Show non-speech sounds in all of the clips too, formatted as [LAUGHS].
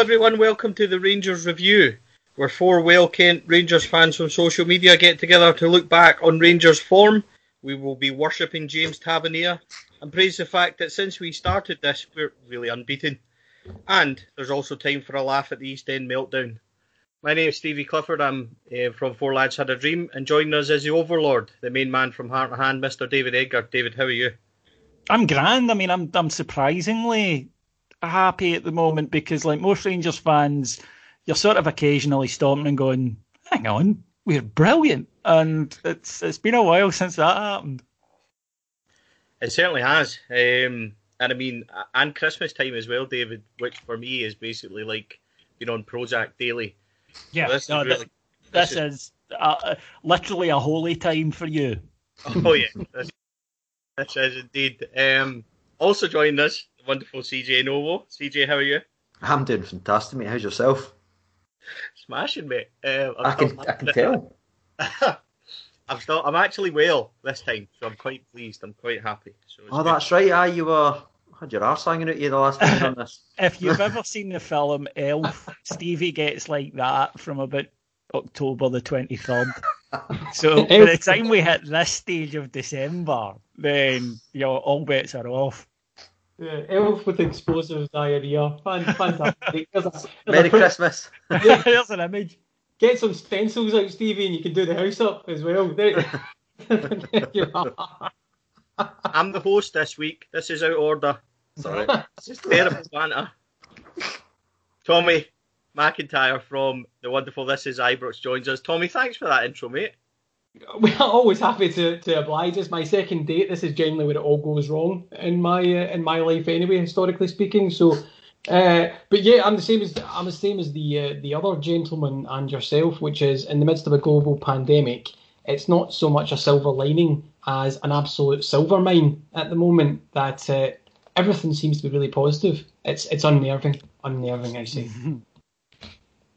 Everyone. Welcome to the Rangers Review, where four well Kent Rangers fans from social media get together to look back on Rangers' form. We will be worshipping James Tavernier and praise the fact that since we started this, we're really unbeaten. And there's also time for a laugh at the East End meltdown. My name is Stevie Clifford. I'm uh, from Four Lads Had a Dream, and joining us is the Overlord, the main man from Heart and Hand, Mr. David Edgar. David, how are you? I'm grand. I mean, I'm I'm surprisingly happy at the moment because, like most Rangers fans, you're sort of occasionally stopping and going, "Hang on, we're brilliant," and it's it's been a while since that happened. It certainly has, um, and I mean, and Christmas time as well, David, which for me is basically like being on Prozac daily. Yeah, So this no, is really, this, this is uh, literally a holy time for you. oh yeah, this, this is indeed. Um, also joining us, the wonderful CJ Novo. CJ, how are you? I'm doing fantastic, mate. How's yourself? Smashing, mate. Um, I'm can I can tell. [LAUGHS] I'm still. I'm actually well this time, so I'm quite pleased. I'm quite happy. So it's Oh, good. that's right. Aye, you were had your arse hanging out you the last time you done this. [LAUGHS] If you've ever seen the film Elf, Stevie gets like that from about October the 23rd. So by the time we hit this stage of December, then you know, all bets are off. Yeah, elf with explosive diarrhea. Fan, fantastic. There's a, there's a Merry print- Christmas. [LAUGHS] There's an image. Get some stencils out, Stevie, and you can do the house up as well. There, there you are. [LAUGHS] [LAUGHS] I'm the host this week. This is out of order. Sorry. It's just terrible banter. Tommy McIntyre from the wonderful This Is Ibrox joins us. Tommy, thanks for that intro, mate. We're always happy to, to oblige. It's my second date. This is generally where it all goes wrong in my uh, in my life, anyway, historically speaking. So, uh, but yeah, I'm the same as I'm the same as the uh, the other gentleman and yourself, which is in the midst of a global pandemic. It's not so much a silver lining as an absolute silver mine at the moment. That uh, everything seems to be really positive. It's it's unnerving, unnerving. I say.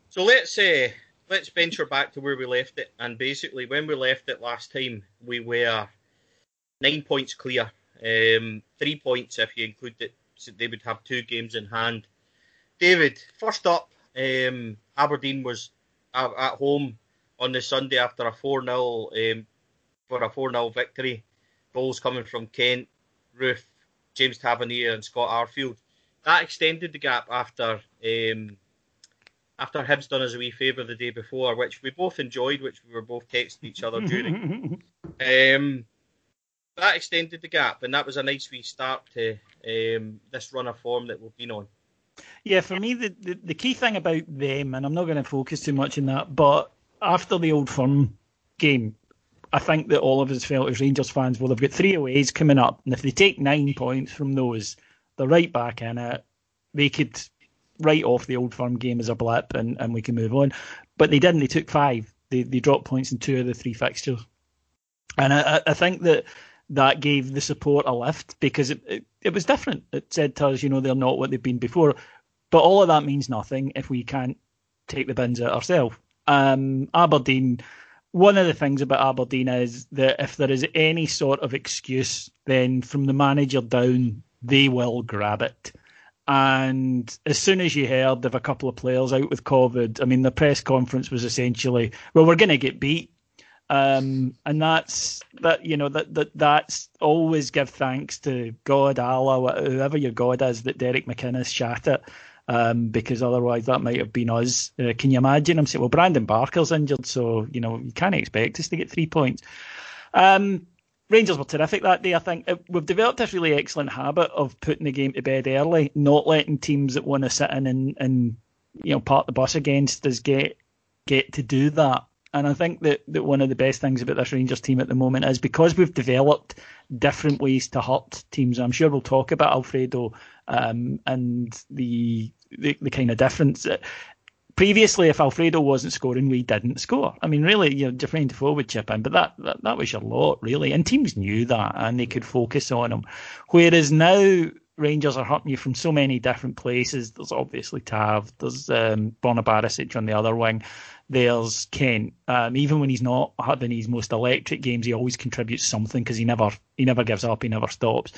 So let's uh, let's venture back to where we left it. And basically, when we left it last time, we were nine points clear. Um, three points if you include that they would have two games in hand. David, first up, um, Aberdeen was at, at home on the Sunday after a 4 0 um, for a 4 0 victory. Goals coming from Kent, Roofe, James Tavernier, and Scott Arfield. That extended the gap after um, after Hibs done us a wee favour the day before, which we both enjoyed, which we were both texting each other during. [LAUGHS] Um, that extended the gap, and that was a nice wee start to um, this run of form that we've been on. Yeah, for me, the, the, the key thing about them, and I'm not going to focus too much on that, but after the Old Firm game, I think that all of us felt as Rangers fans, well, they've got three aways coming up, and if they take nine points from those, they're right back in it. They could write off the old firm game as a blip, and, and we can move on. But they didn't. They took five. They they dropped points in two of the three fixtures, and I, I think that that gave the support a lift because it, it, it was different. It said to us, you know, they're not what they've been before. But all of that means nothing if we can't take the bins out ourselves. Um, Aberdeen, one of the things about Aberdeen is that if there is any sort of excuse, then from the manager down, they will grab it. And as soon as you heard of a couple of players out with COVID, I mean, the press conference was essentially, well, we're going to get beat. Um, and that's that you know that that that's always give thanks to God, Allah, whoever your God is, that Derek McInnes shat it um, because otherwise that might have been us. Uh, can you imagine? I'm saying, well, Brandon Barker's injured, so you know you can't expect us to get three points. Um, Rangers were terrific that day. I think uh, we've developed this really excellent habit of putting the game to bed early, not letting teams that want to sit in and, and you know park the bus against us get get to do that. And I think that, that one of the best things about this Rangers team at the moment is because we've developed different ways to hurt teams. I'm sure we'll talk about Alfredo um, and the, the, the kind of difference. Previously, if Alfredo wasn't scoring, we didn't score. I mean, really, you know, Jermaine Defoe would chip in, but that, that that was your lot, really. And teams knew that, and they could focus on him. Whereas now, Rangers are hurting you from so many different places. There's obviously Tav, there's um, on the other wing, there's Kent. Um, even when he's not having his most electric games, he always contributes something because he never he never gives up, he never stops.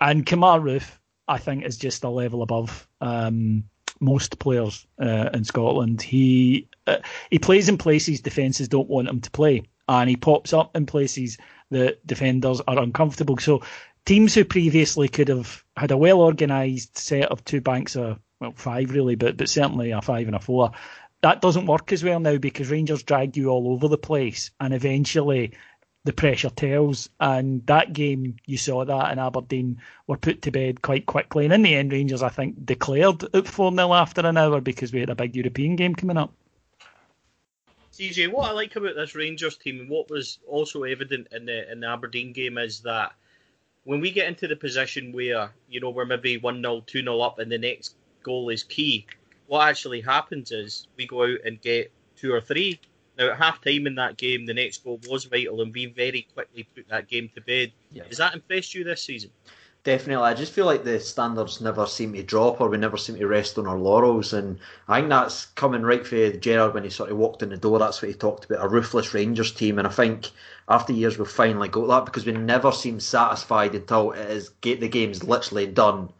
And Kemar Roofe, I think is just a level above um, most players uh, in Scotland. He uh, he plays in places defences don't want him to play, and he pops up in places that defenders are uncomfortable. So teams who previously could have had a well organised set of two banks of well five really, but but certainly a five and a four. That doesn't work as well now because Rangers drag you all over the place, and eventually the pressure tells. And that game, you saw that, and Aberdeen were put to bed quite quickly. And in the end, Rangers, I think, declared at 4 0 after an hour because we had a big European game coming up. CJ, what I like about this Rangers team and what was also evident in the in the Aberdeen game is that when we get into the position where, you know, we're maybe 1 0, 2 0 up and the next goal is key, what actually happens is we go out and get two or three now, at half time in that game, the next goal was vital, and we very quickly put that game to bed. Yeah. Has that impressed you this season? Definitely. I just feel like the standards never seem to drop or we never seem to rest on our laurels. And I think that's coming right for Gerrard when he sort of walked in the door. That's what he talked about a ruthless Rangers team. And I think after years we've finally got that because we never seem satisfied until it is get the game's literally done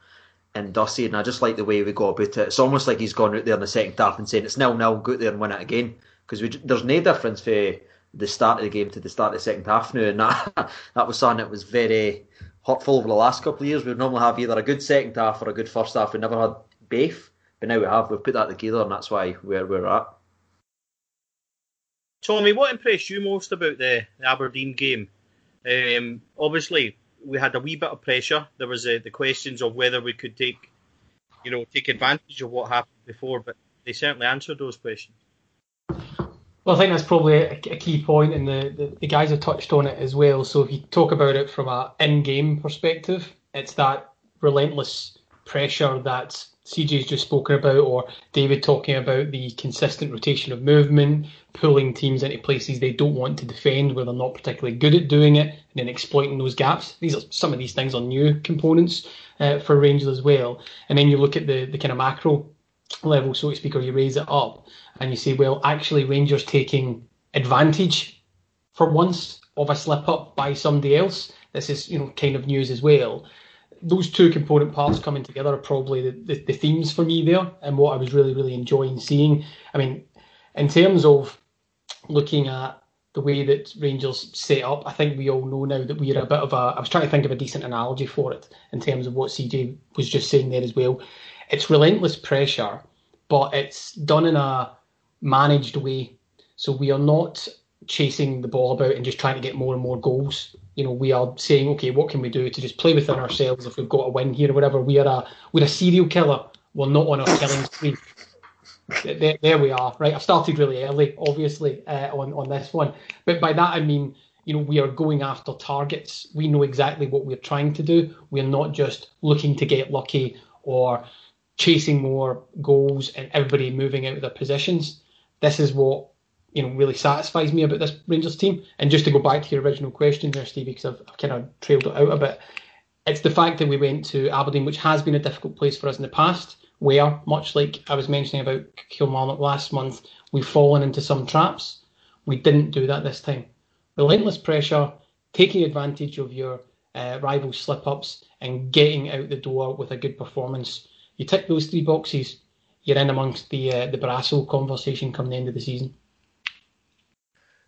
and dusty. And I just like the way we go about it. It's almost like he's gone out there in the second half and saying it's nil nil, go out there and win it again because there's no difference for the start of the game to the start of the second half now, and [LAUGHS] that that was something that was very hurtful over the last couple of years. We would normally have either a good second half or a good first half. We never had both, but now we have. We've put that together, and that's why we're we're at. Tommy, what impressed you most about the, the Aberdeen game? Um, obviously, we had a wee bit of pressure. There was uh, the questions of whether we could take, you know, take advantage of what happened before, but they certainly answered those questions. Well, I think that's probably a, key point, and the, the, the, guys have touched on it as well. So if you talk about it from a in-game perspective, it's that relentless pressure that CJ's just spoken about, or David talking about the consistent rotation of movement, pulling teams into places they don't want to defend where they're not particularly good at doing it, and then exploiting those gaps. These are some of these things are new components uh, for Rangers as well. And then you look at the the kind of macro level, so to speak, or you raise it up and you say, well, actually, Rangers taking advantage for once of a slip up by somebody else. This is, you know, kind of news as well. Those two component parts coming together are probably the, the, the themes for me there, and what I was really, really enjoying seeing. I mean, in terms of looking at the way that Rangers set up, I think we all know now that we're a bit of a. I was trying to think of a decent analogy for it in terms of what CJ was just saying there as well. It's relentless pressure, but it's done in a managed way. So we are not chasing the ball about and just trying to get more and more goals. You know, we are saying, okay, what can we do to just play within ourselves if we've got a win here or whatever. We are a we're a serial killer. We're not on a killing spree. There, there, we are, right? I've started really early, obviously, uh, on on this one, but by that I mean, you know, we are going after targets. We know exactly what we're trying to do. We're not just looking to get lucky or chasing more goals and everybody moving out of their positions. This is what you know really satisfies me about this Rangers team. And just to go back to your original question there, Stevie, because I've, I've kind of trailed it out a bit. It's the fact that we went to Aberdeen, which has been a difficult place for us in the past, where, much like I was mentioning about Kilmarnock last month, we've fallen into some traps. We didn't do that this time. Relentless pressure, taking advantage of your uh, rival slip ups, and getting out the door with a good performance. You tick those three boxes, you're in amongst the uh, the Barrasso conversation come the end of the season.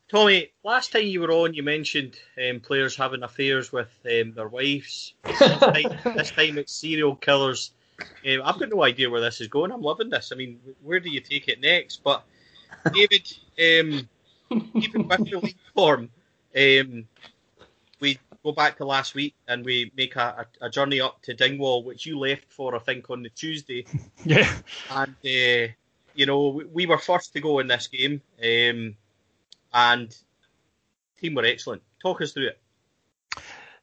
Tommy, last time you were on, you mentioned um, players having affairs with um, their wives. This [LAUGHS] time, this time, it's serial killers. Um, I've got no idea where this is going. I'm loving this. I mean, where do you take it next? But David, um, even with the league form, um, go back to last week and we make a, a, a, journey up to Dingwall, which you left for, I think, on the Tuesday. [LAUGHS] Yeah. And, uh, you know, we, we, were first to go in this game. Um, and team were excellent. Talk us through it.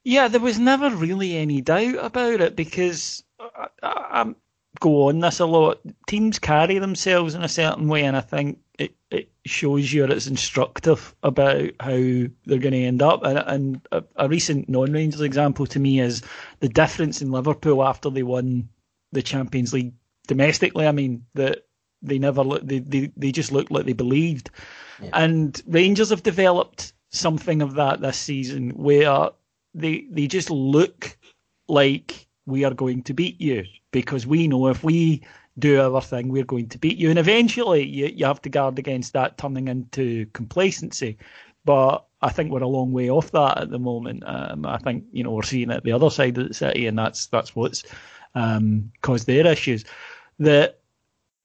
Yeah, there was never really any doubt about it because I, I, I go on this a lot. Teams carry themselves in a certain way, and I think it, it shows you or it's instructive about how they're going to end up. And, and a, a recent non-Rangers example to me is the difference in Liverpool after they won the Champions League domestically. I mean, that they never look, they, they, they just looked like they believed. Yeah. And Rangers have developed something of that this season where they they just look like we are going to beat you because we know if we do our thing, we're going to beat you. And eventually you, you have to guard against that turning into complacency. But I think we're a long way off that at the moment. Um, I think, you know, we're seeing it the other side of the city and that's that's what's um, caused their issues. That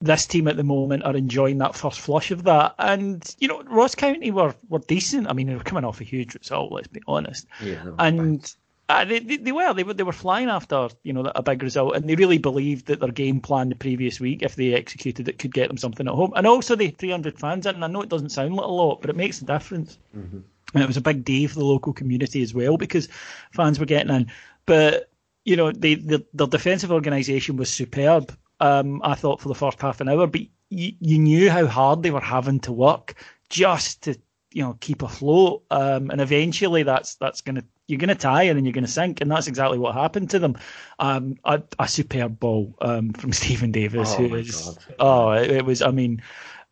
this team at the moment are enjoying that first flush of that. And, you know, Ross County were, were decent. I mean, they were coming off a huge result, let's be honest. Yeah, and uh, they, they, they, were. They were they were flying after, you know, a big result. And they really believed that their game plan the previous week, if they executed it, could get them something at home. And also the 300 fans in. And I know it doesn't sound like a lot, but it makes a difference. Mm-hmm. And it was a big day for the local community as well because fans were getting in. But, you know, they, the, their defensive organisation was superb um, I thought for the first half an hour, but you, you knew how hard they were having to work just to you know keep afloat, um, and eventually that's that's gonna you're gonna tie and then you're gonna sink, and that's exactly what happened to them. Um, a, a superb ball um, from [LAUGHS] Steven Davis, oh who is oh it, it, was I mean.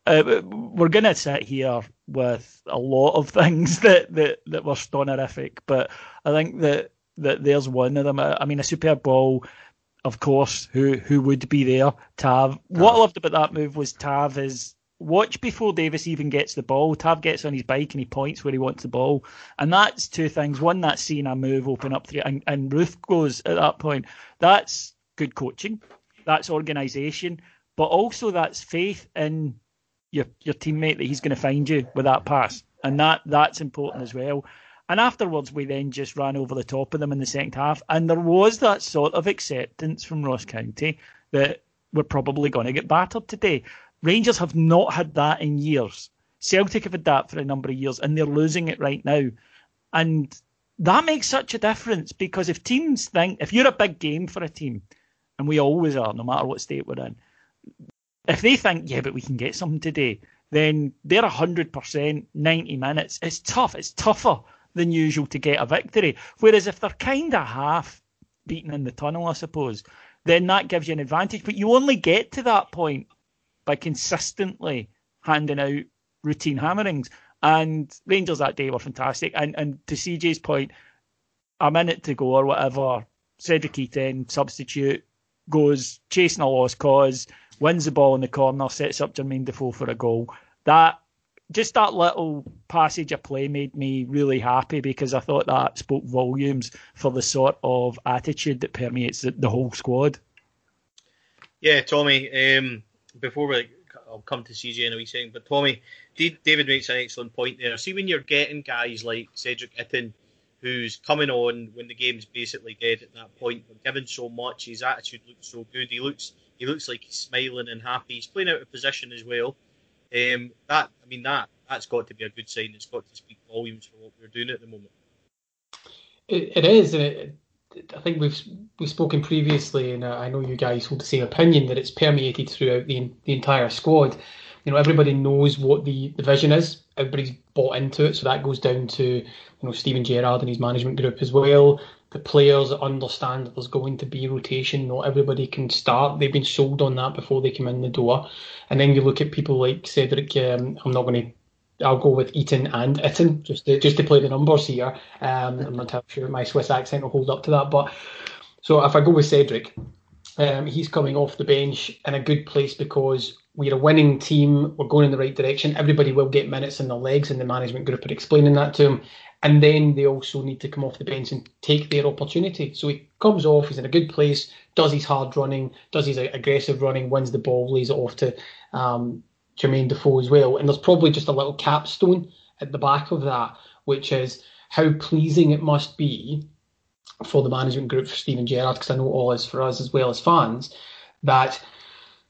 Uh, we're going to sit here with a lot of [LAUGHS] things that, that, that were stonerific, but I think that, that there's one of them. I, I mean, a superb ball, of course, who who would be there? Tav. Tav. What I loved about that move was Tav is watch before Davis even gets the ball. Tav gets on his bike and he points where he wants the ball, and that's two things. One, that's seeing a move open up three, and, and Roofe goes at that point. That's good coaching. That's organisation, but also that's faith in your your teammate that he's going to find you with that pass, and that that's important as well. And afterwards, we then just ran over the top of them in the second half. And there was that sort of acceptance from Ross County that we're probably going to get battered today. Rangers have not had that in years. Celtic have had that for a number of years, and they're losing it right now. And that makes such a difference because if teams think, if you're a big game for a team, and we always are, no matter what state we're in, if they think, yeah, but we can get something today, then they're 100%, 90 minutes. It's tough. It's tougher than usual to get a victory. Whereas if they're kind of half beaten in the tunnel, I suppose, then that gives you an advantage. But you only get to that point by consistently handing out routine hammerings. And Rangers that day were fantastic. And and to CJ's point, a minute to go or whatever, Cedric Itten, substitute, goes chasing a lost cause, wins the ball in the corner, sets up Jermaine Defoe for a goal. That just that little passage of play made me really happy because I thought that spoke volumes for the sort of attitude that permeates the, the whole squad. Yeah, Tommy. Um, before we, I'll come to CJ in a wee second, but Tommy, David makes an excellent point there. See, when you're getting guys like Cedric Itten, who's coming on when the game's basically dead at that point, but given so much, his attitude looks so good. He looks, he looks like he's smiling and happy. He's playing out of position as well. Um, that I mean that that's got to be a good sign. It's got to speak volumes for what we're doing at the moment. it, it is, and it, I think we've we've spoken previously, and I know you guys hold the same opinion that it's permeated throughout the the entire squad. You know, everybody knows what the, the vision is. Everybody's bought into it, so that goes down to you know Steven Gerrard and his management group as well. The players understand that there's going to be rotation. Not everybody can start. They've been sold on that before they come in the door. And then you look at people like Cedric. Um, I'm not going to I'll go with Eaton and Itten just to, just to play the numbers here. Um, I'm not sure my Swiss accent will hold up to that, but so if I go with Cedric, um, he's coming off the bench in a good place because we're a winning team. We're going in the right direction. Everybody will get minutes in their legs, and the management group are explaining that to him. And then they also need to come off the bench and take their opportunity. So he comes off, he's in a good place, does his hard running, does his aggressive running, wins the ball, lays it off to um, Jermaine Defoe as well. And there's probably just a little capstone at the back of that, which is how pleasing it must be for the management group for Steven Gerrard, because I know all is for us as well as fans, that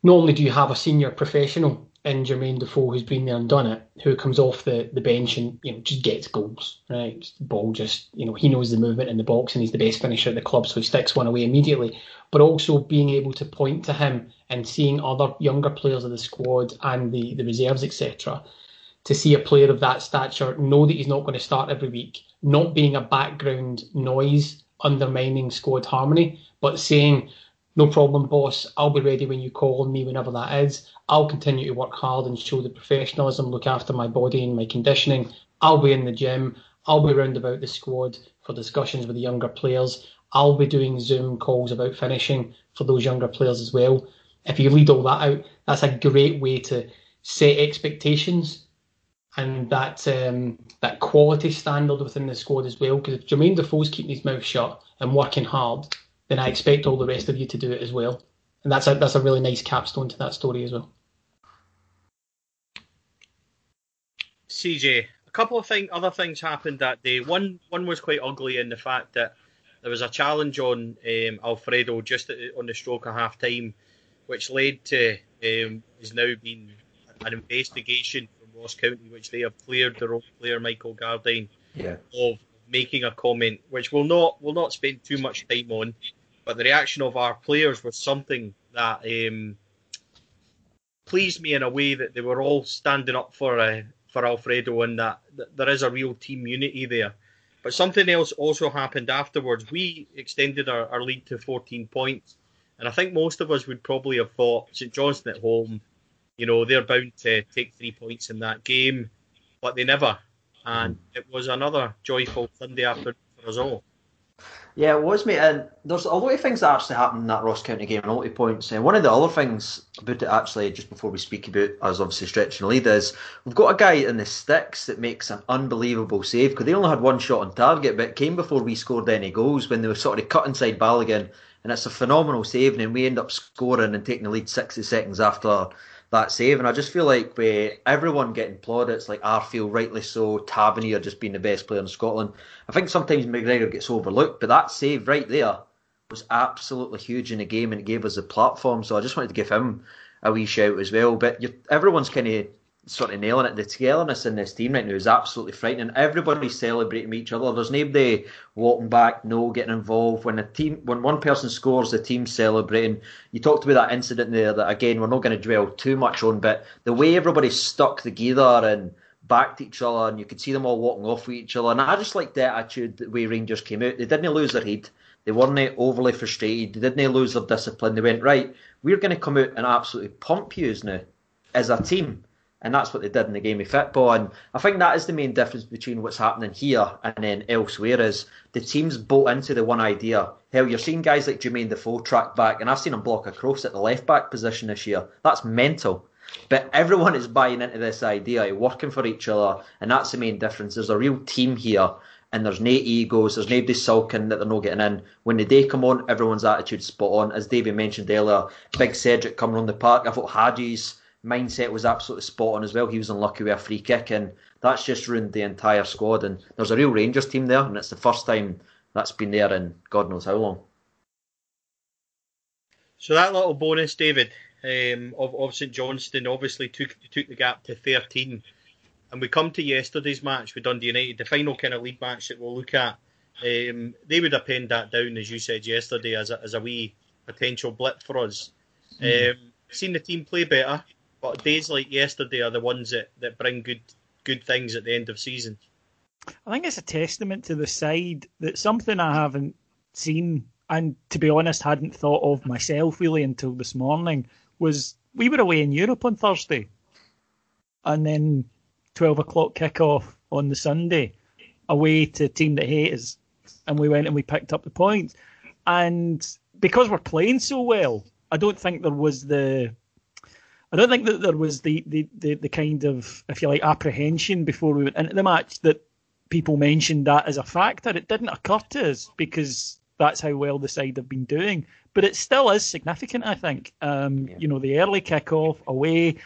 not only do you have a senior professional in Jermaine Defoe who's been there and done it, who comes off the, the bench and you know just gets goals, right? Ball just you know he knows the movement in the box and he's the best finisher at the club, so he sticks one away immediately. But also being able to point to him and seeing other younger players of the squad and the the reserves etc. To see a player of that stature know that he's not going to start every week, not being a background noise undermining squad harmony, but saying no problem, boss. I'll be ready when you call me, whenever that is. I'll continue to work hard and show the professionalism, look after my body and my conditioning. I'll be in the gym. I'll be round about the squad for discussions with the younger players. I'll be doing Zoom calls about finishing for those younger players as well. If you lead all that out, that's a great way to set expectations and that um, that quality standard within the squad as well. Because if Jermaine Defoe's keeping his mouth shut and working hard, then I expect all the rest of you to do it as well. And that's a that's a really nice capstone to that story as well. CJ, a couple of thing, other things happened that day. One one was quite ugly in the fact that there was a challenge on um, Alfredo just on the stroke of half time, which led to um, has now been an investigation from Ross County, which they have cleared their own player Michael Gardyne yeah. of making a comment, which we'll not will not spend too much time on but the reaction of our players was something that um, pleased me in a way that they were all standing up for uh, for Alfredo and that, that, there is a real team unity there. But something else also happened afterwards. We extended our, our lead to 14 points, and I think most of us would probably have thought St Johnstone at home, you know, they're bound to take three points in that game, but they never. And it was another joyful Sunday afternoon for us all. Yeah, it was, mate. And there's a lot of things that actually happened in that Ross County game, and a lot of points. And one of the other things about it, actually, just before we speak about us obviously stretching the lead, is we've got a guy in the sticks that makes an unbelievable save because they only had one shot on target, but it came before we scored any goals when they were sort of cut inside Balogun. And it's a phenomenal save, and we end up scoring and taking the lead 60 seconds after that save. And I just feel like with everyone getting plaudits, like Arfield, rightly so, Tavernier just being the best player in Scotland. I think sometimes McGregor gets overlooked, but that save right there was absolutely huge in the game and it gave us a platform. So I just wanted to give him a wee shout as well. But everyone's kind of sort of nailing it. The togetherness in this team right now is absolutely frightening. Everybody's celebrating each other. There's nobody walking back, no getting involved. When a team, when one person scores, the team's celebrating. You talked about that incident there that again we're not going to dwell too much on, but the way everybody stuck together and backed each other, and you could see them all walking off with each other. And I just like the attitude the way Rangers came out. They didn't lose their head. They weren't overly frustrated. They didn't lose their discipline. They went right. We're going to come out and absolutely pump you now as a team and that's what they did in the game of football. And I think that is the main difference between what's happening here and then elsewhere is the teams bought into the one idea. Hell, you're seeing guys like Jermaine Defoe track back, and I've seen him block a cross at the left back position this year. That's mental. But everyone is buying into this idea, working for each other, and that's the main difference. There's a real team here, and there's no egos, there's nobody sulking that they're not getting in. When the day come on, everyone's attitude's spot on. As David mentioned earlier, big Cedric coming on the park. I thought Hagi's mindset was absolutely spot on as well. He was unlucky with a free kick, and that's just ruined the entire squad. And there's a real Rangers team there, and it's the first time that's been there in God knows how long. So that little bonus, David, um, of, of St Johnstone obviously took took the gap to 13. and we come to yesterday's match with Dundee United, the final kind of league match that we'll look at. Um, they would have penned that down, as you said yesterday, as a, as a wee potential blip for us. Mm. Um, seen the team play better, but days like yesterday are the ones that, that bring good good things at the end of season. I think it's a testament to the side that something I haven't seen and to be honest hadn't thought of myself really until this morning was we were away in Europe on Thursday and then 12 o'clock kickoff on the Sunday away to a team that hate us and we went and we picked up the points and because we're playing so well I don't think there was the I don't think that there was the, the, the, the, kind of, if you like, apprehension before we went into the match that people mentioned that as a factor. It didn't occur to us because that's how well the side have been doing. But it still is significant, I think. Um, yeah. You know, the early kick-off away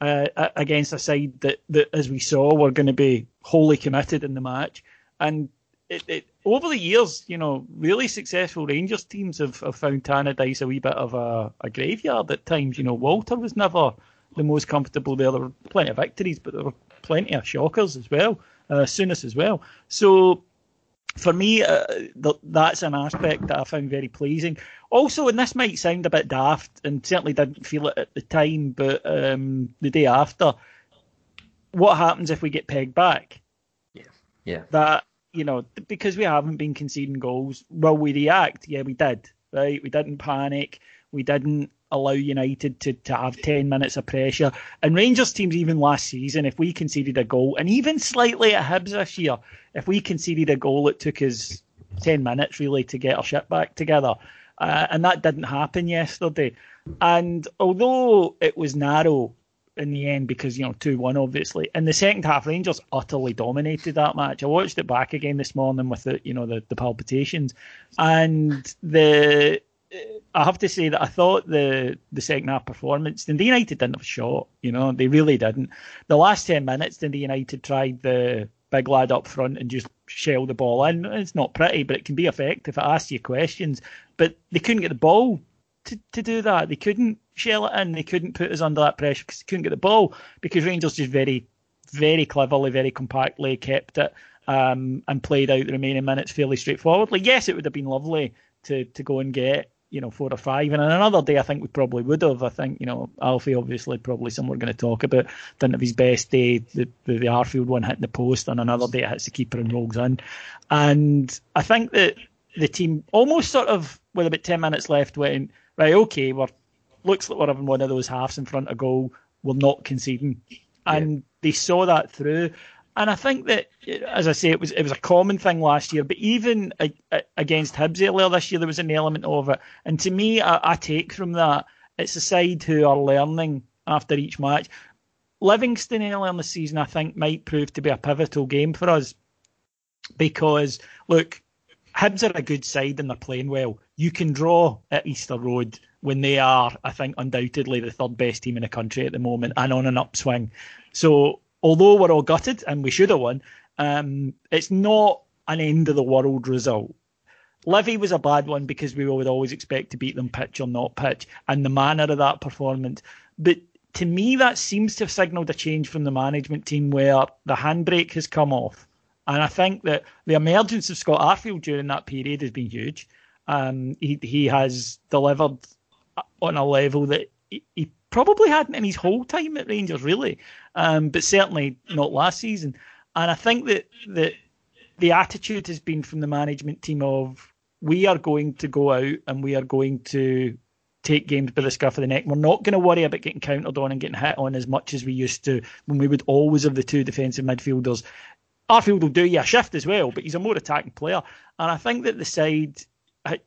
uh, against a side that, that, as we saw, were going to be wholly committed in the match. And it, it, over the years, you know, really successful Rangers teams have, have found Tannadice a wee bit of a, a, graveyard at times. You know, Walter was never the most comfortable there. There were plenty of victories, but there were plenty of shockers as well, uh, Souness as well. So for me, uh, th- that's an aspect that I found very pleasing. Also, and this might sound a bit daft, and certainly didn't feel it at the time, but um, the day after, what happens if we get pegged back? Yeah, yeah. That you know, because we haven't been conceding goals, will we react? Yeah, we did. Right, we didn't panic. We didn't allow United to, to have 10 minutes of pressure. And Rangers teams, even last season, if we conceded a goal, and even slightly at Hibs this year, if we conceded a goal, it took us 10 minutes really to get our shit back together. Uh, and that didn't happen yesterday. And although it was narrow in the end because you know two one obviously. In the second half, Rangers utterly dominated that match. I watched it back again this morning with the you know the, the palpitations, and the I have to say that I thought the the second half performance, Dundee United didn't have a shot. You know they really didn't. The last ten minutes, Dundee United tried the big lad up front and just shell the ball in. It's not pretty, but it can be effective. It asks you questions, but they couldn't get the ball to, to do that. They couldn't shell it in. They couldn't put us under that pressure because they couldn't get the ball because Rangers just very, very cleverly, very compactly kept it um, and played out the remaining minutes fairly straightforwardly. Yes, it would have been lovely to to go and get you know four or five, and on another day I think we probably would have. I think you know Alfie obviously probably somewhere going to talk about didn't have his best day. The the, the Arfield one hitting the post, and another day it hits the keeper and rolls in, and I think that the team almost sort of with about ten minutes left went right. Okay, we're looks like we're having one of those halves in front of goal. We're not conceding, and yeah. they saw that through. And I think that, as I say, it was it was a common thing last year, but even a, a, against Hibs earlier this year, there was an element of it. And to me, I, I take from that it's a side who are learning after each match. Livingston earlier in the season, I think, might prove to be a pivotal game for us because look, Hibs are a good side and they're playing well. You can draw at Easter Road when they are, I think, undoubtedly the third best team in the country at the moment and on an upswing. So, although we're all gutted and we should have won, um, it's not an end of the world result. Livy was a bad one because we would always expect to beat them pitch or not pitch, and the manner of that performance. But to me, that seems to have signalled a change from the management team where the handbrake has come off. And I think that the emergence of Scott Arfield during that period has been huge. Um, he he has delivered on a level that he, probably hadn't in his whole time at Rangers, really, um, but certainly not last season. And I think that that the attitude has been from the management team of we are going to go out and we are going to take games by the scruff of the neck. We're not going to worry about getting countered on and getting hit on as much as we used to when we would always have the two defensive midfielders. Arfield will do you a shift as well, but he's a more attacking player. And I think that the side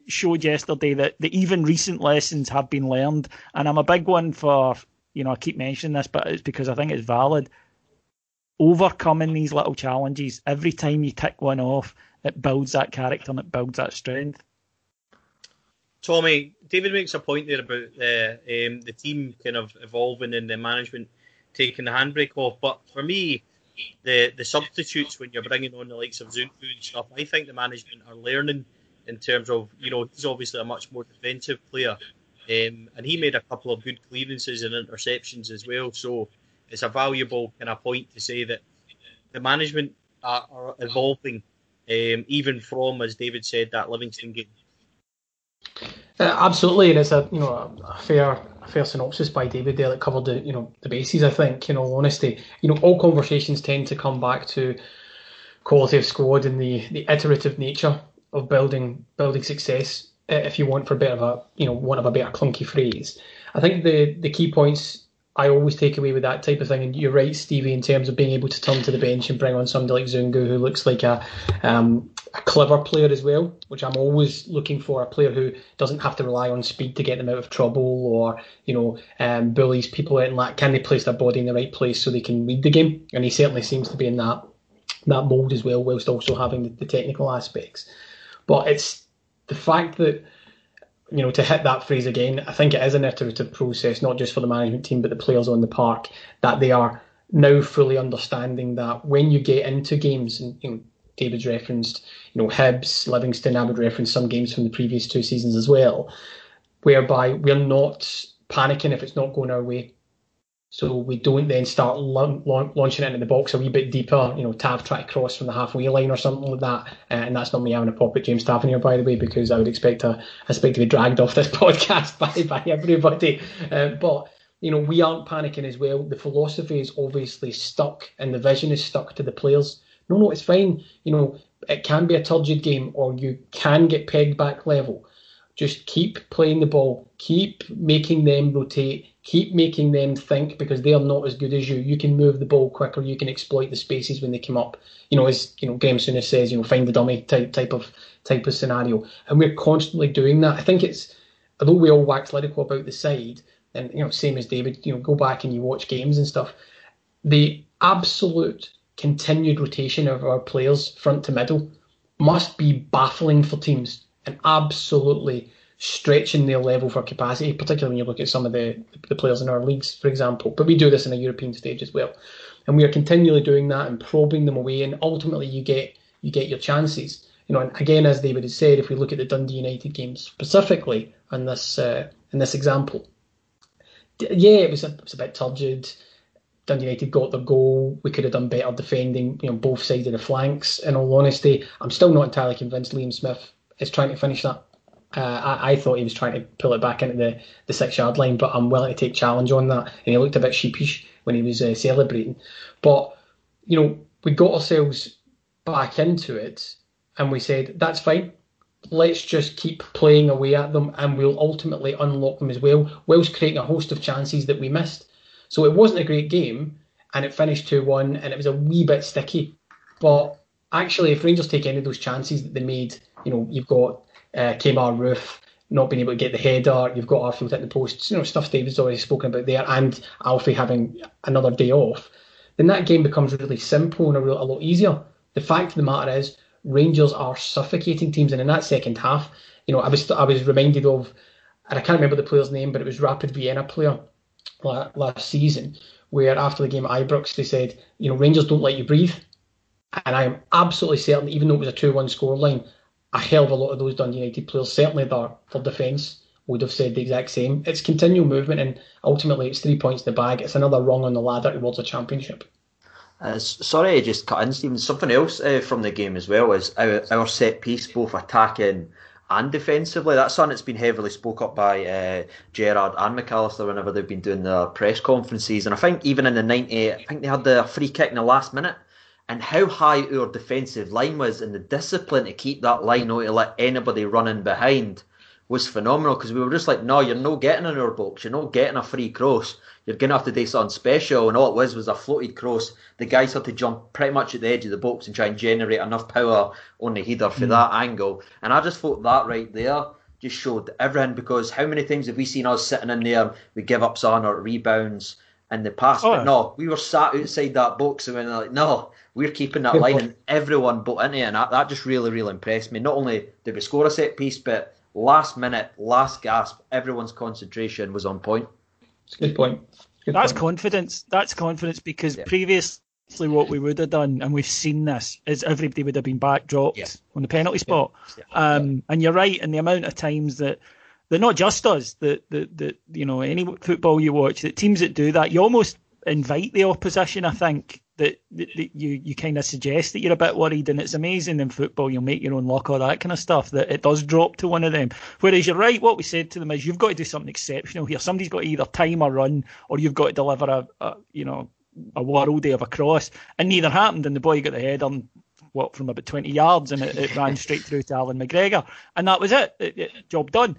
showed yesterday that, that even recent lessons have been learned. And I'm a big one for, you know, I keep mentioning this, but it's because I think it's valid. Overcoming these little challenges, every time you tick one off, it builds that character and it builds that strength. Tommy, David makes a point there about the um, the team kind of evolving and the management taking the handbrake off. But for me, the the substitutes when you're bringing on the likes of Zungu and stuff, I think the management are learning in terms of you know he's obviously a much more defensive player, um, and he made a couple of good clearances and interceptions as well. So it's a valuable kind of point to say that the management are, are evolving, um, even from, as David said, that Livingston game. Uh, absolutely, and it's a you know a fair a fair synopsis by David there that covered the you know the bases. I think you know honesty, you know all conversations tend to come back to quality of squad and the the iterative nature of building building success. If you want for bit of a you know one of a better clunky phrase, I think the the key points I always take away with that type of thing. And you're right, Stevie, in terms of being able to turn to the bench and bring on somebody like Zungu, who looks like a, um, a clever player as well, which I'm always looking for a player who doesn't have to rely on speed to get them out of trouble or, you know, um, bullies people out and like, can they place their body in the right place so they can read the game? And he certainly seems to be in that that mould as well, whilst also having the, the technical aspects. But it's the fact that you know, to hit that phrase again, I think it is an iterative process, not just for the management team, but the players on the park, that they are now fully understanding that when you get into games, and you know, David's referenced, you know, Hibs, Livingston, I would reference some games from the previous two seasons as well, whereby we're not panicking if it's not going our way. So we don't then start launching it into the box a wee bit deeper. You know, Tav try to cross from the halfway line or something like that. Uh, and that's not me having a pop at James Tavernier, by the way, because I would expect to, expect to be dragged off this [LAUGHS] podcast by, by everybody. Uh, but, you know, we aren't panicking as well. The philosophy is obviously stuck and the vision is stuck to the players. No, no, it's fine. You know, it can be a turgid game or you can get pegged back level. Just keep playing the ball, keep making them rotate, keep making them think because they're not as good as you. You can move the ball quicker. You can exploit the spaces when they come up. You know, as you know, Graham Souness says, you know, find the dummy type type of type of scenario, and we're constantly doing that. I think it's although we all wax lyrical about the side, and you know, same as David, you know, go back and you watch games and stuff. The absolute continued rotation of our players front to middle must be baffling for teams and absolutely stretching their level for capacity, particularly when you look at some of the, the players in our leagues, for example. But we do this in a European stage as well. And we are continually doing that and probing them away and ultimately you get you get your chances. You know, and again as David has said, if we look at the Dundee United game specifically in this uh, in this example, yeah, it was a, it was a bit turgid. Dundee United got the goal. We could have done better defending, you know, both sides of the flanks. In all honesty, I'm still not entirely convinced Liam Smith is trying to finish that uh, I, I, thought he was trying to pull it back into the, the six yard line, but I'm willing to take challenge on that. And he looked a bit sheepish when he was uh, celebrating. But, you know, we got ourselves back into it and we said, that's fine. Let's just keep playing away at them and we'll ultimately unlock them as well, whilst creating a host of chances that we missed. So it wasn't a great game and it finished 2 1 and it was a wee bit sticky. But actually, if Rangers take any of those chances that they made, you know, you've got uh, Kemar Roofe not being able to get the header. You've got Arfield hitting the post. You know, stuff David's already spoken about there, and Alfie having another day off. Then that game becomes really simple and a, real, a lot easier. The fact of the matter is, Rangers are suffocating teams, and in that second half, you know, I was I was reminded of, and I can't remember the player's name, but it was Rapid Vienna player last season, where after the game at Ibrox they said, you know, Rangers don't let you breathe, and I am absolutely certain, even though it was a two-one scoreline, a hell of a lot of those Dundee United players, certainly their, their defence, would have said the exact same. It's continual movement, and ultimately it's three points in the bag. It's another rung on the ladder towards a championship. Uh, sorry, I just cut in, Stephen. Something else uh, from the game as well is our, our, set piece, both attacking and defensively. That's something that's been heavily spoke up by uh, Gerrard and McAllister whenever they've been doing their press conferences. And I think even in the 90, I think they had the free kick in the last minute and how high our defensive line was and the discipline to keep that line out to let anybody run in behind was phenomenal because we were just like, no, you're not getting in our box, you're not getting a free cross. You're going to have to do something special, and all it was was a floated cross. The guys had to jump pretty much at the edge of the box and try and generate enough power on the header for mm. that angle. And I just thought that right there just showed everything because how many times have we seen us sitting in there, we give up on our rebounds in the past? Oh. But no, we were sat outside that box and we were like, no, we're keeping that line and everyone bought into it. And that, that just really, really impressed me. Not only did we score a set piece, but last minute, last gasp, everyone's concentration was on point. It's a good point. Good That's point. confidence. That's confidence because yeah. previously what we would have done, and we've seen this, is everybody would have been back dropped yeah. on the penalty spot. Yeah. Um, and you're right, in the amount of times that that not just us, that that that you know any football you watch, that teams that do that, you almost invite the opposition. I think that, that, that you you kind of suggest that you're a bit worried, and it's amazing in football you'll make your own luck, all that kind of stuff. That it does drop to one of them. Whereas you're right, what we said to them is you've got to do something exceptional here. Somebody's got to either time a run or you've got to deliver a, a you know a worldie of a cross, and neither happened. And the boy got the head on what from about 20 yards, and it, it ran straight through to Allan McGregor, and that was it. it, it job done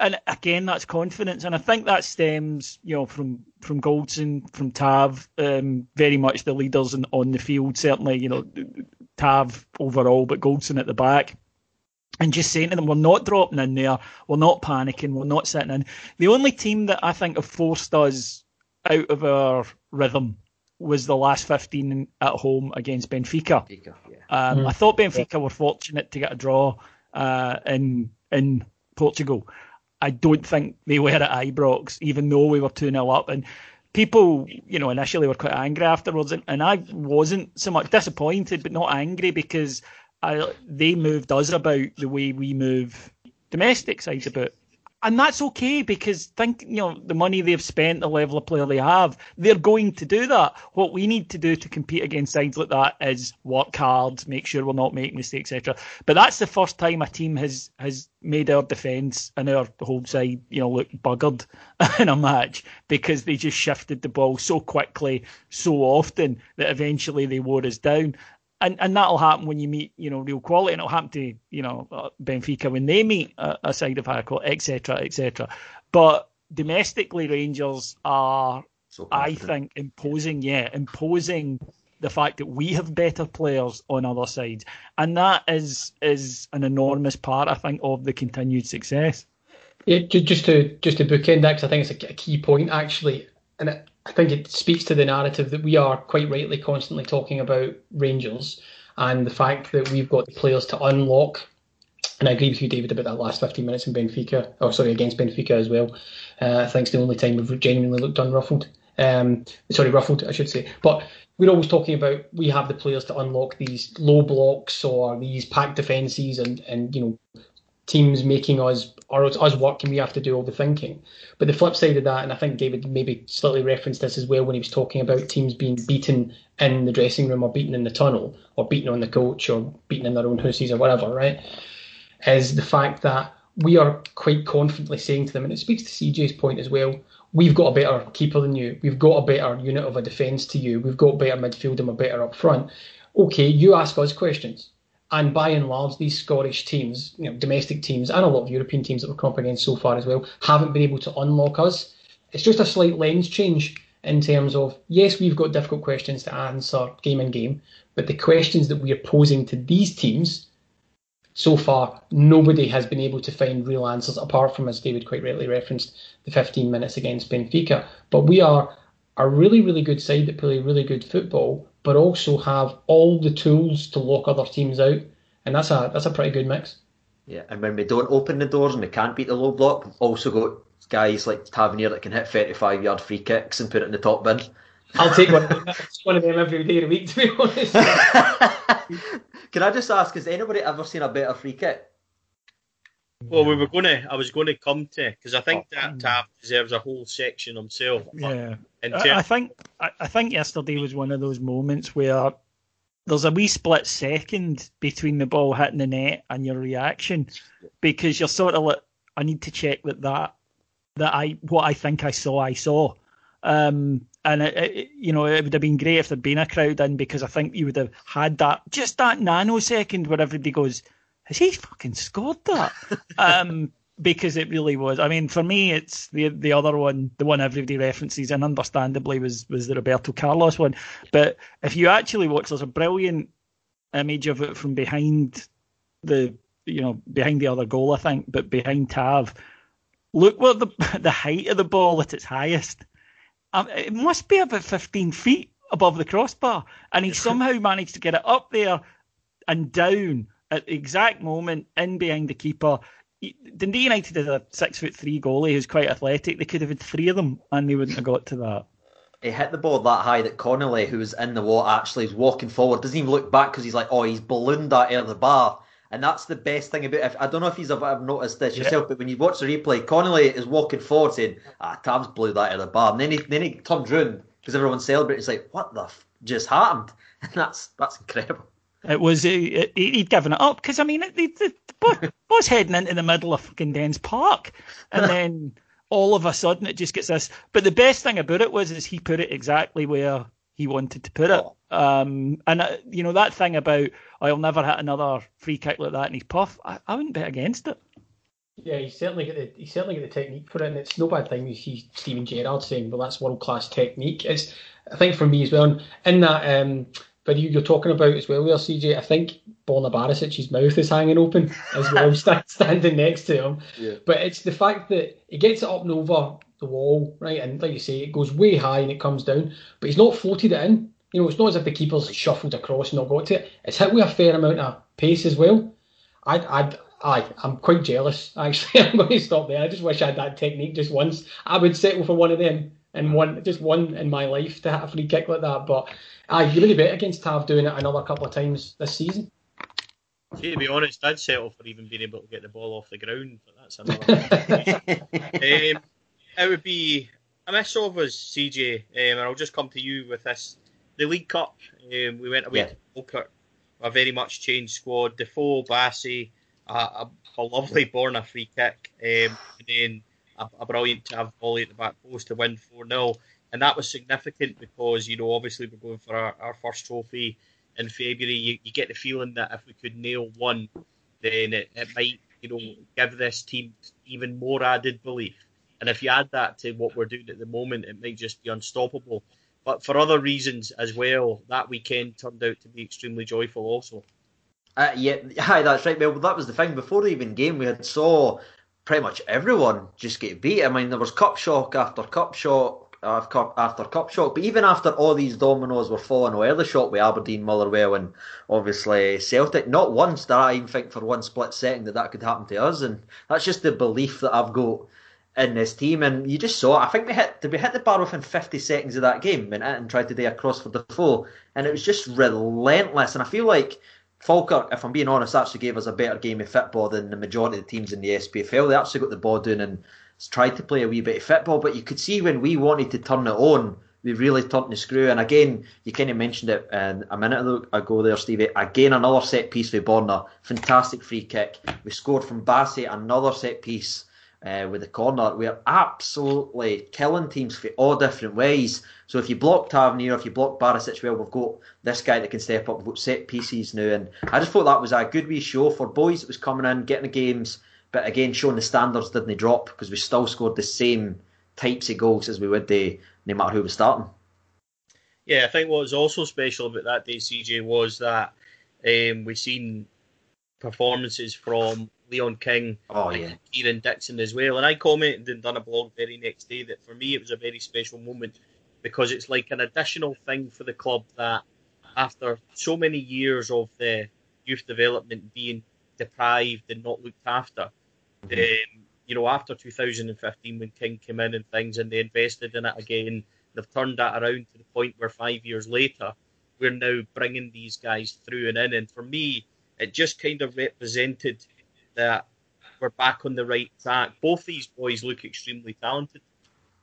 and again, that's confidence, and I think that stems, you know, from from Goldson, from Tav, um, very much the leaders in, on the field. Certainly, you know, Tav overall, but Goldson at the back. And just saying to them, we're not dropping in there, we're not panicking, we're not sitting in. The only team that I think have forced us out of our rhythm was the last 15 at home against Benfica. Benfica yeah. um, mm. I thought Benfica were fortunate to get a draw uh, in in Portugal. I don't think they were at Ibrox, even though we were 2 0 up. And people, you know, initially were quite angry afterwards. And, and I wasn't so much disappointed, but not angry because I, they moved us about the way we move domestic sides about and that's okay because think you know the money they've spent, the level of player they have, they're going to do that. What we need to do to compete against sides like that is work hard, make sure we're not making mistakes, etc. But that's the first time a team has has made our defence and our home side, you know, look buggered [LAUGHS] in a match because they just shifted the ball so quickly, so often that eventually they wore us down and and that'll happen when you meet you know real quality, and it'll happen to you know uh, Benfica when they meet a, a side of high quality, etc., etc. But domestically, Rangers are, so I think, imposing, yeah, imposing the fact that we have better players on other sides, and that is is an enormous part, I think, of the continued success. Yeah, just to just to bookend that, because I think it's a, a key point actually, and it, I think it speaks to the narrative that we are quite rightly constantly talking about Rangers and the fact that we've got the players to unlock. And I agree with you, David, about that last 15 minutes in Benfica, or sorry, against Benfica as well. Uh, I think it's the only time we've genuinely looked unruffled. Um, sorry, ruffled, I should say. But we're always talking about we have the players to unlock these low blocks or these packed defences and, and you know teams making us or us working, we have to do all the thinking. But the flip side of that, and I think David maybe slightly referenced this as well when he was talking about teams being beaten in the dressing room or beaten in the tunnel or beaten on the coach or beaten in their own houses or whatever, right? Is the fact that we are quite confidently saying to them, and it speaks to CJ's point as well, we've got a better keeper than you, we've got a better unit of a defence to you, we've got better midfield and we're better up front. Okay, you ask us questions and by and large, these Scottish teams, you know, domestic teams, and a lot of European teams that we've come up against so far as well, haven't been able to unlock us. It's just a slight lens change in terms of yes, we've got difficult questions to answer game in game, but the questions that we are posing to these teams so far, nobody has been able to find real answers apart from, as David quite rightly referenced, the 15 minutes against Benfica. But we are a really, really good side that play really good football, but also have all the tools to lock other teams out, and that's a that's a pretty good mix. Yeah, and when we don't open the doors and we can't beat the low block, we've also got guys like Tavernier that can hit 35 yard free kicks and put it in the top bin. I'll take one. [LAUGHS] one of them every day of the week, to be honest. [LAUGHS] can I just ask, has anybody ever seen a better free kick? Well, we were going to. I was going to come to because I think oh, that Tav deserves a whole section himself. Yeah, I, I think I, I think yesterday was one of those moments where there's a wee split second between the ball hitting the net and your reaction because you're sort of like, I need to check that that that I what I think I saw I saw. Um, and it, it, you know it would have been great if there'd been a crowd in because I think you would have had that just that nanosecond where everybody goes has he fucking scored that? um, [LAUGHS] because it really was. I mean, for me, it's the the other one, the one everybody references, and understandably was was the Roberto Carlos one. But if you actually watch, there's a brilliant image of it from behind the you know behind the other goal, I think, but behind Tav. Look what the [LAUGHS] the height of the ball at its highest. Um, it must be about 15 feet above the crossbar, and he [LAUGHS] somehow managed to get it up there and down at the exact moment in behind the keeper. Dundee United is a six foot three goalie who's quite athletic. They could have had three of them and they wouldn't have got to that. He hit the ball that high that Connolly, who was in the water, actually is walking forward, doesn't even look back because he's like, oh, he's ballooned that air the bar. And that's the best thing about it. I don't know if you've ever noticed this yourself, but when you watch the replay, Connolly is walking forward saying, ah, Tav's blew that out of the bar. And then he, then he turns round because everyone's celebrating. He's like, what the f- just happened, [LAUGHS] and that's that's incredible. It was he, he'd given it up because I mean, the, the, was [LAUGHS] heading into the middle of fucking Dens Park, and [LAUGHS] then all of a sudden it just gets this. But the best thing about it was is he put it exactly where he wanted to put it. Um, and uh, you know that thing about I'll never hit another free kick like that in his puff. I, I wouldn't bet against it. Yeah, he's certainly got the he's certainly got the technique for it, and it's no bad thing. You see Steven Gerrard saying, "Well, that's world class technique." It's I think for me as well. In that um, video you're talking about as well, there, CJ, I think Borna Barisic's mouth is hanging open as well, stand, [LAUGHS] standing next to him. Yeah. But it's the fact that he gets it up and over the wall, right, and like you say, it goes way high and it comes down, but he's not floated it in. You know, it's not as if the keeper's shuffled across and not got to it. It's hit with a fair amount of pace as well. I, I, I, I'm quite jealous. [LAUGHS] Actually, I'm going to stop there. I just wish I had that technique just once. I would settle for one of them and one, just one in my life to hit a free kick like that. But I you really bet against Tav doing it another couple of times this season. See, to be honest, I'd settle for even being able to get the ball off the ground, but that's another. [LAUGHS] um, it would be a miss of us, CJ, um, and I'll just come to you with this. The League Cup, um, we went away yeah. to Falkirk, a very much changed squad. Defoe, Bassey, a, a, a lovely Borna free kick, um, and then a, a brilliant Tav volley at the back post to win 4 0. And that was significant because, you know, obviously we're going for our, our first trophy in February. You, you, get the feeling that if we could nail one, then it, it might, you know, give this team even more added belief. And if you add that to what we're doing at the moment, it might just be unstoppable. But for other reasons as well, that weekend turned out to be extremely joyful also. Uh, yeah, [LAUGHS] hi, that's right. Well, that was the thing. Before the even game, we had saw pretty much everyone just get beat. I mean, there was cup shock after cup shock after cup shock, but even after all these dominoes were falling away, the shock with Aberdeen, Motherwell, and obviously Celtic, not once did I even think for one split second that that could happen to us, and that's just the belief that I've got in this team. And you just saw, I think we hit did we hit the bar within 50 seconds of that game, and, and tried to do a cross for Defoe, and it was just relentless. And I feel like Falkirk, if I'm being honest, actually gave us a better game of football than the majority of the teams in the SPFL. They actually got the ball down and tried to play a wee bit of football, but you could see when we wanted to turn it on, we really turned the screw. And again, you kind of mentioned it um, a minute ago there, Stevie. Again, another set piece for Borna. Fantastic free kick. We scored from Bassey, another set piece uh, with the corner. We're absolutely killing teams for all different ways. So if you block Tavernier, if you block Barisic, well, we've got this guy that can step up. We've got set pieces now. And I just thought that was a good wee show for boys that was coming in, getting the games but again, showing the standards didn't drop because we still scored the same types of goals as we would do no matter who was starting. Yeah, I think what was also special about that day, CJ, was that um, we seen performances from Leon King oh, yeah. Ciaran Dickson as well. And I commented and done a blog very next day that for me it was a very special moment because it's like an additional thing for the club that after so many years of the youth development being deprived and not looked after, Mm-hmm. Um, you know, after 2015 when King came in and things, and they invested in it again, they've turned that around to the point where five years later, we're now bringing these guys through and in. And for me, it just kind of represented that we're back on the right track. Both these boys look extremely talented.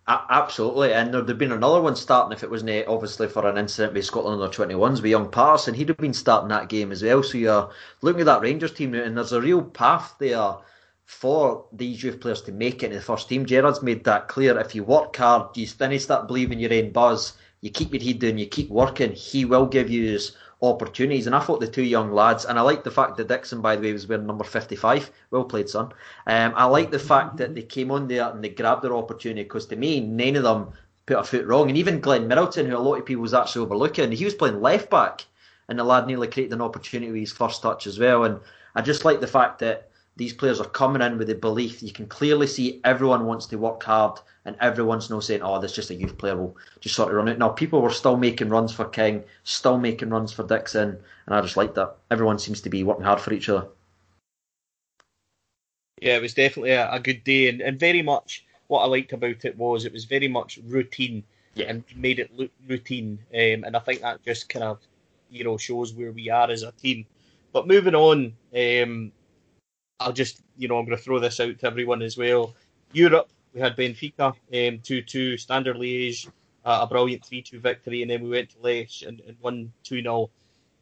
Absolutely, and there'd have been another one starting if it wasn't eh, obviously for an incident with Scotland under 21s with young Patterson. He'd have been starting that game as well. So you're looking at that Rangers team, and there's a real path there for these youth players to make it in the first team. Gerrard's made that clear. If you work hard, you then you start believing your own buzz, you keep your head down, you keep working, he will give you opportunities. And I thought the two young lads, and I like the fact that Dickson, by the way, was wearing number 55. Well played, son. Um, I like the fact that they came on there and they grabbed their opportunity because to me, none of them put a foot wrong. And even Glenn Middleton, who a lot of people was actually overlooking, he was playing left back, and the lad nearly created an opportunity with his first touch as well. And I just like the fact that these players are coming in with a belief. You can clearly see everyone wants to work hard, and everyone's not saying, "Oh, this is just a youth player. We'll just sort of run it." Now, people were still making runs for King, still making runs for Dickson, and I just like that. Everyone seems to be working hard for each other. Yeah, it was definitely a, a good day, and, and very much what I liked about it was it was very much routine, yeah. and made it look routine, um, and I think that just kind of you know shows where we are as a team. But moving on, um, I'll just, you know, I'm going to throw this out to everyone as well. Europe, we had Benfica, um, 2 2, Standard Liège, a, a brilliant 3 2 victory, and then we went to Lech and, and won 2 0.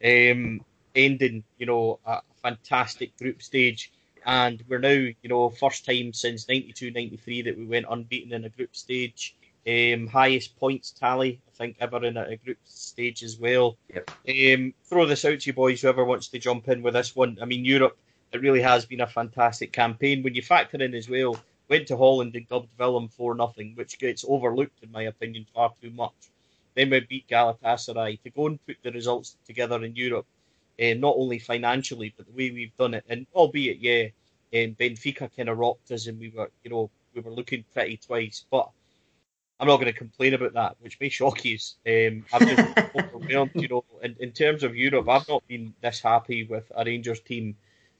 Um, ending, you know, a fantastic group stage. And we're now, you know, first time since 92 93 that we went unbeaten in a group stage. Um, highest points tally, I think, ever in a, a group stage as well. Yep. Um, throw this out to you boys, whoever wants to jump in with this one. I mean, Europe, it really has been a fantastic campaign. When you factor in as well, went to Holland and dubbed Willem 4 nothing, which gets overlooked, in my opinion, far too much. Then we beat Galatasaray. To go and put the results together in Europe, uh, not only financially, but the way we've done it, and albeit, yeah, um, Benfica kind of rocked us and we were, you know, we were looking pretty twice, but I'm not going to complain about that, which may shock you. Um, I'm just [LAUGHS] overwhelmed, you know. In, in terms of Europe, I've not been this happy with a Rangers team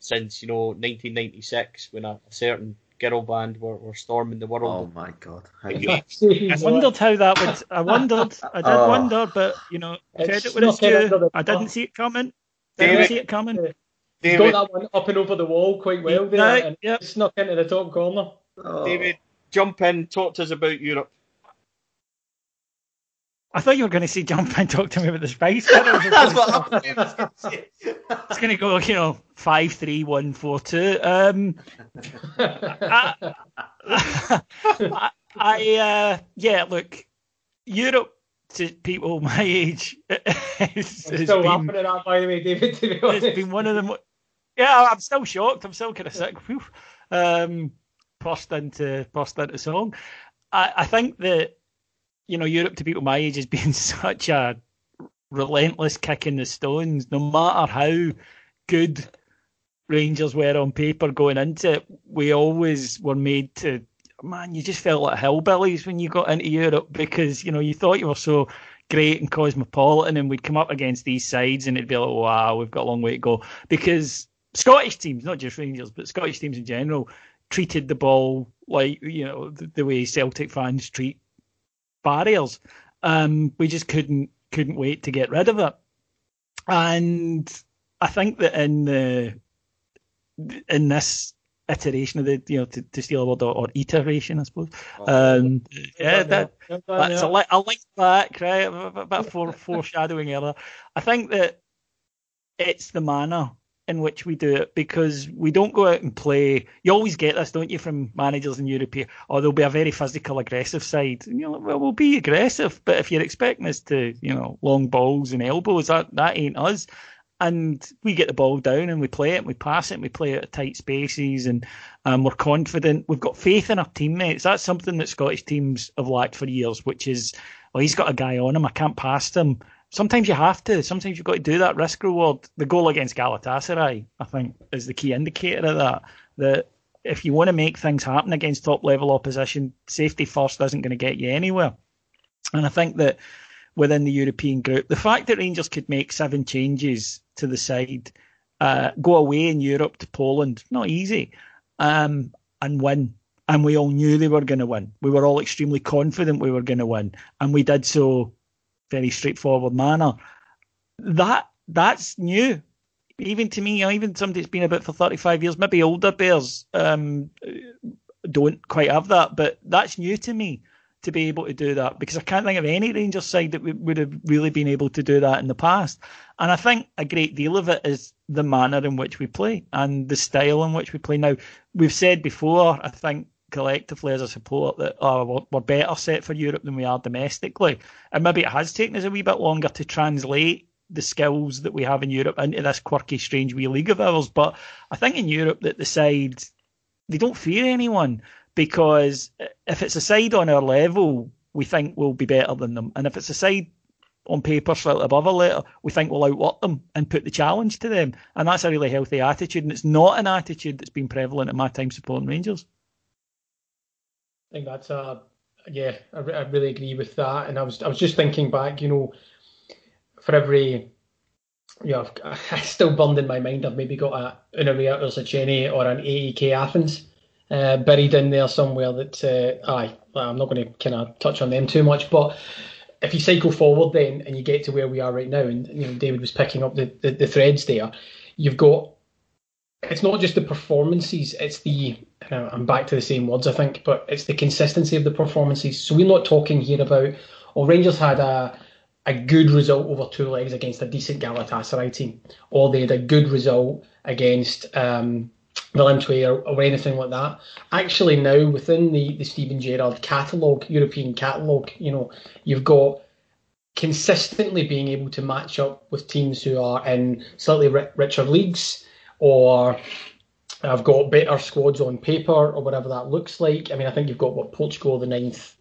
since, you know, 1996 when a, a certain girl band were, were storming the world. Oh my god! How And you- [LAUGHS] I wondered how that would. I wondered. I did Oh. wonder, but you know, It's credit when it's snuck in under due. I didn't see it coming. Didn't David- see it coming. He's David, got that one up and over the wall quite well there, Right, and yep. snuck into the top corner. Oh. David, jump in, talk to us about Europe. I thought you were going to say jump and talk to me about the spice. Girls. [LAUGHS] That's what I'm gonna say. It's going to go, you know, five, three, one, four, two. Um, I, I, I uh, yeah, look, Europe to people my age [LAUGHS] is, I'm has still been, laughing at that, by the way, David. To be honest, it's been one of the. Mo- yeah, I'm still shocked. I'm still kind of sick. Whew. Um, burst into burst into song. I, I think that you know Europe to people my age has [LAUGHS] been such a relentless kick in the stones. No matter how good Rangers were on paper going into it, we always were made to. Man, you just felt like hillbillies when you got into Europe because you know you thought you were so great and cosmopolitan, and we'd come up against these sides and it'd be like, wow, we've got a long way to go. Because Scottish teams, not just Rangers, but Scottish teams in general, treated the ball like you know the, the way Celtic fans treat barriers. Um, we just couldn't couldn't wait to get rid of it, and I think that in the in this iteration of the you know to, to steal a word or, or iteration I suppose um yeah that that's a, li- a link back, right? A bit [LAUGHS] foreshadowing error. I think that it's the manner in which we do it because we don't go out and play. You always get this, don't you, from managers in Europe? Or there'll be a very physical, aggressive side. And you're like, well, we'll be aggressive, but if you're expecting us to, you know, long balls and elbows, that that ain't us. And we get the ball down and we play it and we pass it and we play it at tight spaces and um, we're confident. We've got faith in our teammates. That's something that Scottish teams have lacked for years, which is, oh, he's got a guy on him. I can't pass him. Sometimes you have to. Sometimes you've got to do that risk reward. The goal against Galatasaray, I think, is the key indicator of that. That if you want to make things happen against top level opposition, safety first isn't going to get you anywhere. And I think that within the European group, the fact that Rangers could make seven changes to the side, uh, go away in Europe to Poland, not easy, um, and win. And we all knew they were going to win. We were all extremely confident we were going to win, and we did so very straightforward manner. That that's new, even to me. Even somebody that's been about for thirty five years, maybe older bears um, don't quite have that, but that's new to me to be able to do that because I can't think of any Rangers side that would have really been able to do that in the past. And I think a great deal of it is the manner in which we play and the style in which we play. Now, we've said before, I think collectively as a support that oh, we're, better set for Europe than we are domestically. And maybe it has taken us a wee bit longer to translate the skills that we have in Europe into this quirky, strange wee league of ours. But I think in Europe that the side, they don't fear anyone because if it's a side on our level, we think we'll be better than them. And if it's a side on paper slightly above a letter, we think we'll outwork them and put the challenge to them. And that's a really healthy attitude. And it's not an attitude that's been prevalent in my time supporting Rangers. I think that's a yeah. I, I really agree with that. And I was I was just thinking back. You know, for every you know, I've, [LAUGHS] I still burned in my mind. I've maybe got a Unirea Urziceni or Jenny or an AEK Athens uh, buried in there somewhere. That uh, aye, I'm not going to kind of touch on them too much, but if you cycle forward then and you get to where we are right now, and you know David was picking up the, the, the threads there, you've got it's not just the performances, it's the uh, I'm back to the same words I think, but it's the consistency of the performances. So we're not talking here about well, Rangers had a a good result over two legs against a decent Galatasaray team, or they had a good result against um, Willem or, or anything like that. Actually, now within the, the Steven Gerrard catalogue, European catalogue, you know, you've got consistently being able to match up with teams who are in slightly richer leagues or I've got better squads on paper or whatever that looks like. I mean, I think you've got what Portugal, the ninth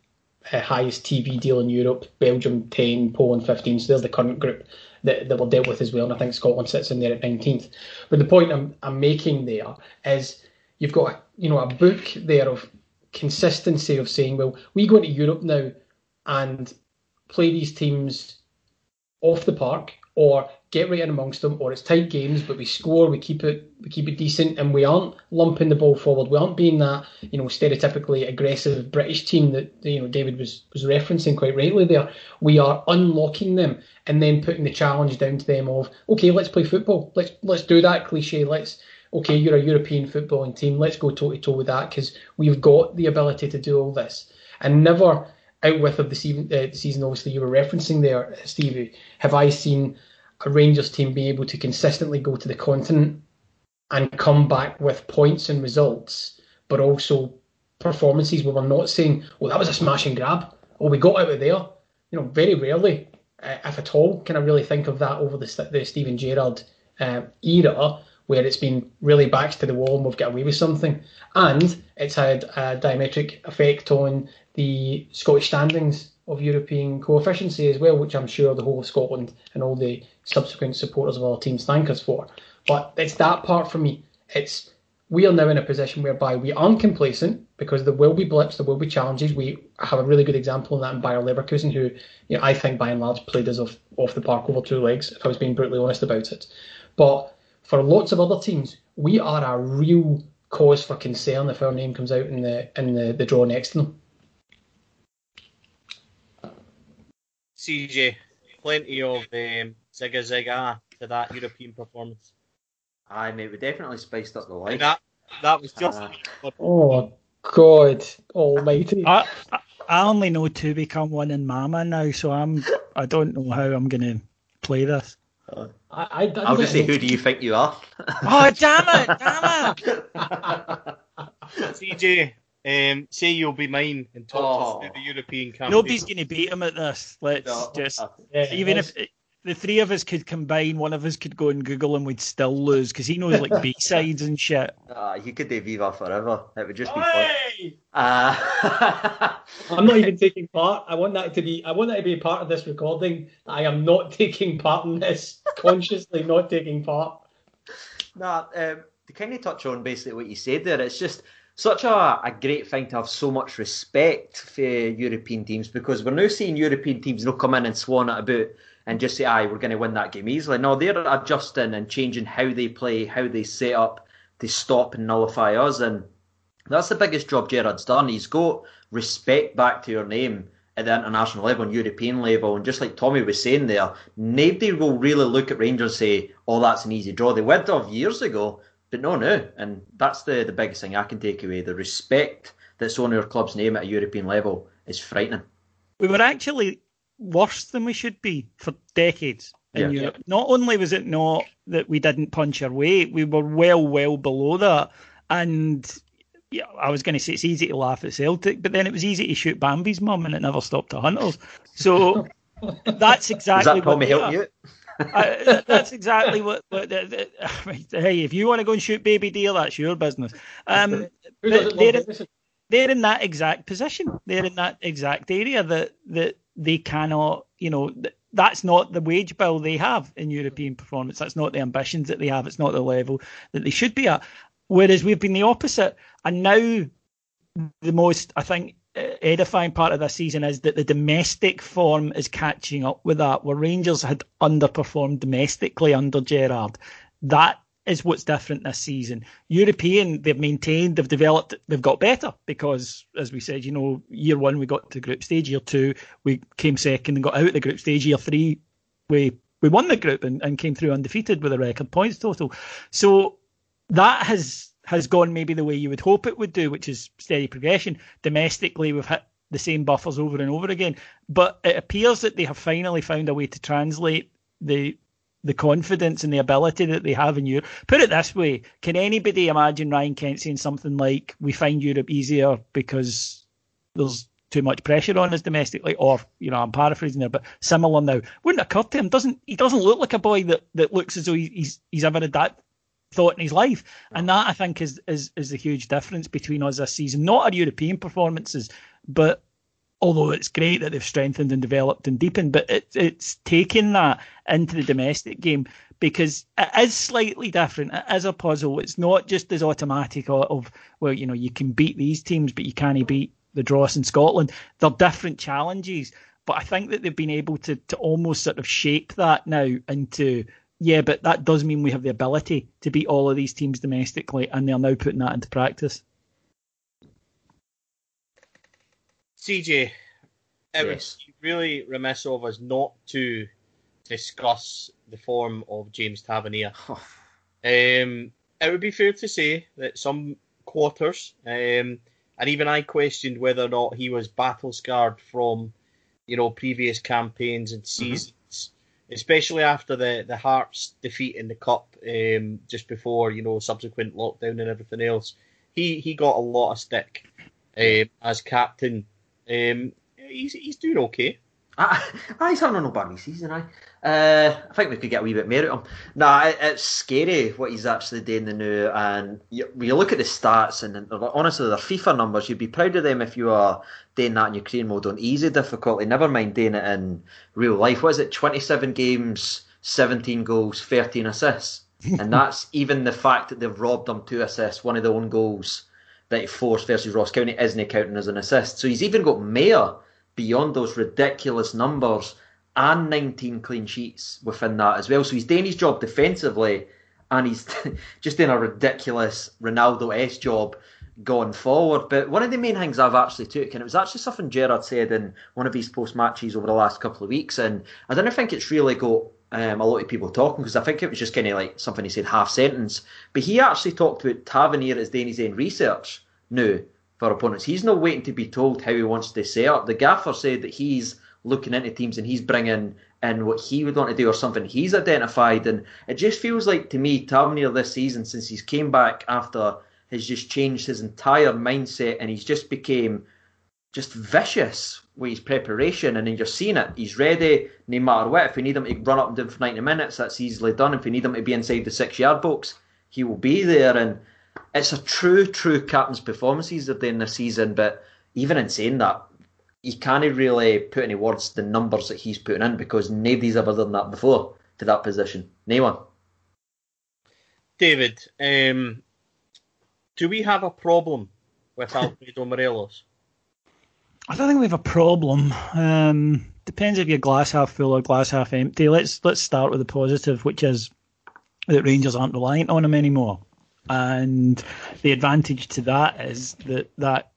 uh, highest TV deal in Europe, Belgium 10, Poland 15. So there's the current group that, that we're dealt with as well. And I think Scotland sits in there at 19th. But the point I'm, I'm making there is you've got you know a book there of consistency of saying, well, we go into Europe now and play these teams off the park or get right in amongst them, or it's tight games, but we score, we keep it, we keep it decent, and we aren't lumping the ball forward. We aren't being that, you know, stereotypically aggressive British team that you know David was was referencing quite rightly there. We are unlocking them and then putting the challenge down to them of, okay, let's play football. Let's let's do that cliche. Let's okay, you're a European footballing team. Let's go toe to toe with that because we've got the ability to do all this, and never out with of the season, uh, the season obviously you were referencing there, Stevie, have I seen a Rangers team be able to consistently go to the continent and come back with points and results, but also performances where we're not saying, "Well, that was a smash and grab," or "We got out of there." You know, very rarely, uh, if at all, can I really think of that over the the Steven Gerrard uh, era where it's been really backs to the wall and we've got away with something. And it's had a diametric effect on the Scottish standings of European coefficiency as well, which I'm sure the whole of Scotland and all the subsequent supporters of our teams thank us for. But it's that part for me. It's we are now in a position whereby we aren't complacent because there will be blips, there will be challenges. We have a really good example in that in Bayer Leverkusen, who you know, I think by and large played us off, off the park over two legs, if I was being brutally honest about it. But for lots of other teams, we are a real cause for concern if our name comes out in the in the, the draw next to them. CJ, plenty of um, zigga zigga to that European performance. Aye, mate, we definitely spiced up the life. That that was just. Uh, oh God Almighty! I, I only know two become one in Mama now, so I'm I don't know how I'm going to play this. I, I, I, I was going say, who do you think you are? oh damn it! Damn it! [LAUGHS] CJ, um, say you'll be mine and talk oh. us through the European campaign. Nobody's going to beat him at this. Let's no, just yeah, even if the three of us could combine, one of us could go and Google and we'd still lose because he knows like [LAUGHS] B sides and shit. Uh, you could do Viva forever. It would just be fun. Uh... [LAUGHS] I'm not even [LAUGHS] taking part. I want that to be. I want that to be a part of this recording. I am not taking part in this. Consciously not taking part. Nah, um, to kind of touch on basically what you said there, it's just such a, a great thing to have so much respect for European teams because we're now seeing European teams not come in and swan it about and just say, aye, we're going to win that game easily. No, they're adjusting and changing how they play, how they set up to stop and nullify us. And that's the biggest job Gerrard's done. He's got respect back to your name at the international level and European level. And just like Tommy was saying there, nobody will really look at Rangers and say, oh, that's an easy draw. They would have years ago, but no, no. And that's the, the biggest thing I can take away. The respect that's on our club's name at a European level is frightening. We were actually worse than we should be for decades in yeah, Europe. Yeah. Not only was it not that we didn't punch our weight, we were well, well below that. And yeah, I was going to say it's easy to laugh at Celtic, but then it was easy to shoot Bambi's mum, and it never stopped the Hunters. So [LAUGHS] that's exactly. Does that probably help you? Uh, that's exactly what. what the, the, [LAUGHS] hey, if you want to go and shoot Baby Deal, that's your business. Um, they're, they're in that exact position. They're in that exact area that that they cannot. You know, that's not the wage bill they have in European performance. That's not the ambitions that they have. It's not the level that they should be at. Whereas we've been the opposite, and now the most I think edifying part of this season is that the domestic form is catching up with that. Where Rangers had underperformed domestically under Gerrard, that is what's different this season. European, they've maintained, they've developed, they've got better because, as we said, you know, year one we got to group stage, year two we came second and got out of the group stage, year three we we won the group and, and came through undefeated with a record points total. So that has has gone maybe the way you would hope it would do, which is steady progression. Domestically, we've hit the same buffers over and over again. But it appears that they have finally found a way to translate the the confidence and the ability that they have in Europe. Put it this way: Can anybody imagine Ryan Kent saying something like, "We find Europe easier because there's too much pressure on us domestically," or you know, I'm paraphrasing there, but similar now wouldn't occur to him. Doesn't he? Doesn't look like a boy that, that looks as though he's he's ever that thought in his life, and that I think is is is the huge difference between us this season. Not our European performances, but although it's great that they've strengthened and developed and deepened, but it, it's taken that into the domestic game because it is slightly different. It is a puzzle. It's not just as automatic of, well, you know, you can beat these teams, but you can't beat the Dross in Scotland. They're different challenges, but I think that they've been able to to almost sort of shape that now into yeah, but that does mean we have the ability to beat all of these teams domestically, and they're now putting that into practice. CJ, it yes. was really remiss of us not to discuss the form of James Tavernier. [LAUGHS] um, it would be fair to say that some quarters, um, and even I questioned whether or not he was battle scarred from, you know, previous campaigns and mm-hmm. seasons, mm-hmm. Especially after the the Hearts defeat in the cup, um, just before you know subsequent lockdown and everything else. He he got a lot of stick um, as captain um, he's he's doing okay. I, I, he's having an bad season. I, uh, I think we could get a wee bit more out of him. Nah, it, it's scary what he's actually doing the new. And you, you look at the stats, and honestly, their FIFA numbers. You'd be proud of them if you are doing that in your career mode on easy difficulty. Never mind doing it in real life. What is it? Twenty-seven games, seventeen goals, thirteen assists, [LAUGHS] and that's even the fact that they've robbed him two assists. One of their own goals that he forced versus Ross County isn't counting as an assist. So he's even got Mayor beyond those ridiculous numbers and 19 clean sheets within that as well. So he's doing his job defensively and he's [LAUGHS] just doing a ridiculous Ronaldo S job going forward. But one of the main things I've actually took, and it was actually something Gerrard said in one of his post matches over the last couple of weeks, and I don't think it's really got um, a lot of people talking because I think it was just kind of like something he said half sentence. But he actually talked about Tavernier as doing his own research now for opponents. He's not waiting to be told how he wants to set up. The gaffer said that he's looking into teams and he's bringing in what he would want to do or something he's identified. And it just feels like to me, Tavernier this season, since he's came back after, has just changed his entire mindset and he's just became just vicious with his preparation, and then you're seeing it. He's ready, no matter what. If we need him to run up and down for 90 minutes, that's easily done. If we need him to be inside the six yard box, he will be there. And it's a true, true captain's performances performance he's doing this season. But even in saying that, he can't really put any words to the numbers that he's putting in because nobody's ever done that before to that position. No one. David, um, do we have a problem with Alfredo Morelos? I don't think we have a problem. Um, depends if you're glass half full or glass half empty. Let's let's start with the positive, which is that Rangers aren't reliant on him anymore. And the advantage to that is that that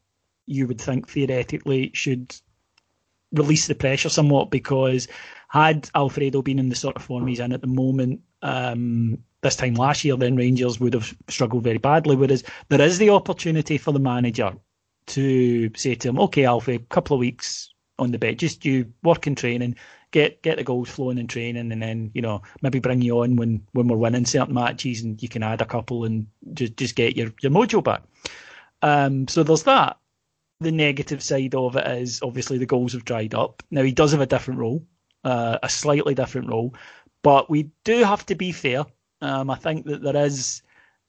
you would think theoretically should release the pressure somewhat because had Alfredo been in the sort of form he's in at the moment um, this time last year, then Rangers would have struggled very badly. Whereas there is the opportunity for the manager to say to him, okay, Alfie, a couple of weeks on the bench, just you work in training, get get the goals flowing in training, and then you know maybe bring you on when when we're winning certain matches, and you can add a couple and just just get your your mojo back. Um, so there's that. The negative side of it is obviously the goals have dried up. Now he does have a different role, uh, a slightly different role, but we do have to be fair. Um, I think that there is,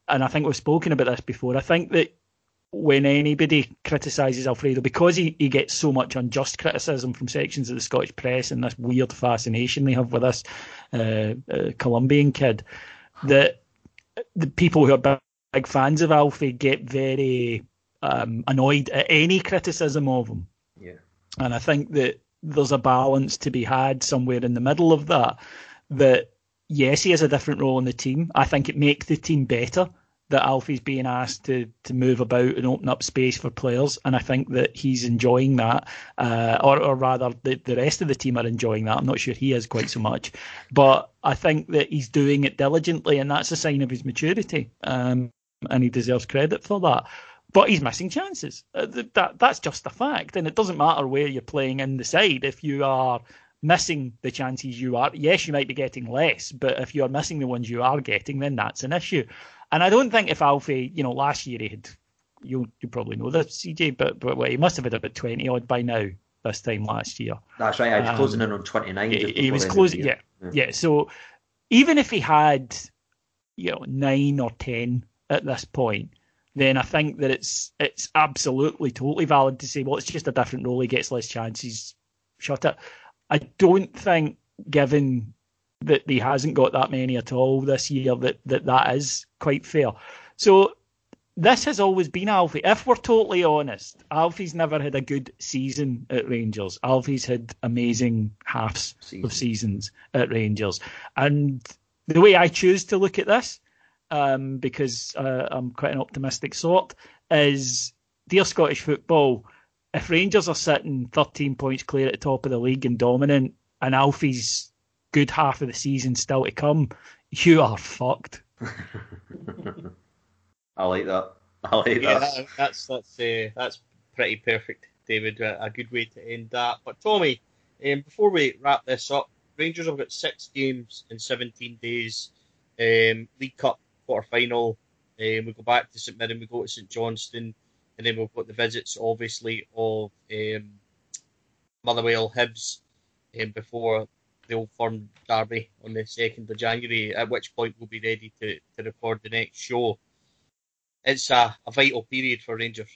and I think we've spoken about this before. I think that when anybody criticises Alfredo, because he, he gets so much unjust criticism from sections of the Scottish press and this weird fascination they have with this uh, uh, Colombian kid, that the people who are big fans of Alfie get very um, annoyed at any criticism of him. Yeah. And I think that there's a balance to be had somewhere in the middle of that. That yes, he has a different role in the team. I think it makes the team better that Alfie's being asked to to move about and open up space for players, and I think that he's enjoying that, uh, or or rather, the the rest of the team are enjoying that. I'm not sure he is quite so much, but I think that he's doing it diligently, and that's a sign of his maturity, um, and he deserves credit for that. But he's missing chances. Uh, that that's just a fact, and it doesn't matter where you're playing in the side. If you are missing the chances you are, yes, you might be getting less, but if you're missing the ones you are getting, then that's an issue. And I don't think if Alfie, you know, last year he had, you you probably know this, CJ, but but well, he must have had about twenty odd by now this time last year. That's right. I was um, closing in on twenty nine. He, he was closing, yeah, yeah, yeah. So even if he had, you know, nine or ten at this point, then I think that it's it's absolutely totally valid to say, well, it's just a different role. He gets less chances. Shut it. I don't think, given that he hasn't got that many at all this year, that that, that is quite fair. So this has always been Alfie. If we're totally honest, Alfie's never had a good season at Rangers. Alfie's had amazing halves Season. of seasons at Rangers. And the way I choose to look at this um, because uh, I'm quite an optimistic sort, is dear Scottish football, if Rangers are sitting 13 points clear at the top of the league and dominant, and Alfie's good half of the season still to come, you are fucked. [LAUGHS] I like that. I like yeah, that. That's that's uh, that's pretty perfect, David. A good way to end that. But Tommy, um, before we wrap this up, Rangers have got six games in 17 days. Um, League Cup quarter final. Um, we go back to St Mirren, we go to St Johnstone, and then we've got the visits, obviously, of um, Motherwell Hibs um, before the Old Firm Derby on the 2nd of January, at which point we'll be ready to, to record the next show. It's a, a vital period for Rangers.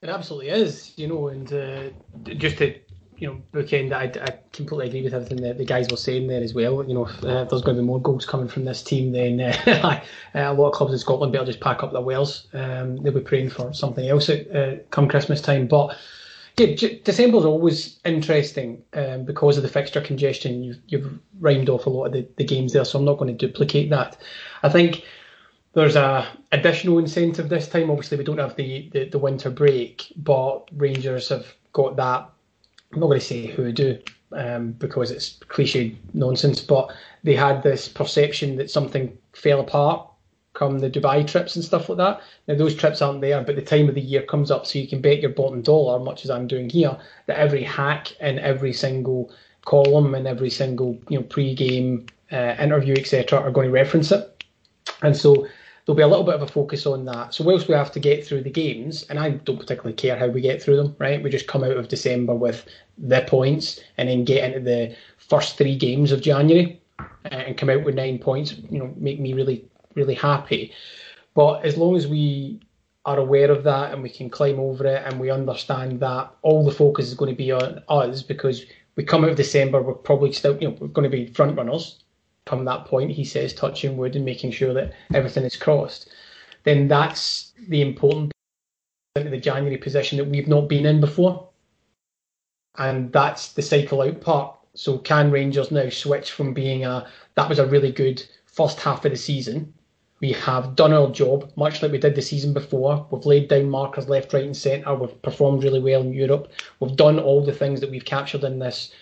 It absolutely is, you know, and uh, just to you know, bookend, I, I completely agree with everything that the guys were saying there as well. You know, if, uh, if there's going to be more goals coming from this team, then [LAUGHS] uh, a lot of clubs in Scotland better just pack up their wells. Um, they'll be praying for something else uh, come Christmas time. But yeah, December's always interesting um, because of the fixture congestion. You've, you've rhymed off a lot of the, the games there, so I'm not going to duplicate that. I think there's a additional incentive this time. Obviously, we don't have the, the, the winter break, but Rangers have got that I'm not going to say who do um, because it's cliched nonsense, but they had this perception that something fell apart come the Dubai trips and stuff like that. Now those trips aren't there, but the time of the year comes up, so you can bet your bottom dollar, much as I'm doing here, that every hack in every single column and every single you know pre-game uh, interview etc. are going to reference it, and so there'll be a little bit of a focus on that. So whilst we have to get through the games, and I don't particularly care how we get through them, right? We just come out of December with the points and then get into the first three games of January uh, and come out with nine points. You know, make me really, really happy. But as long as we are aware of that and we can climb over it and we understand that all the focus is going to be on us because we come out of December, we're probably still, you know, we're going to be front runners come that point, he says, touching wood and making sure that everything is crossed, then that's the important into the January position that we've not been in before. And that's the cycle out part. So can Rangers now switch from being a that was a really good first half of the season? We have done our job, much like we did the season before. We've laid down markers left, right, and centre. We've performed really well in Europe. We've done all the things that we've captured in this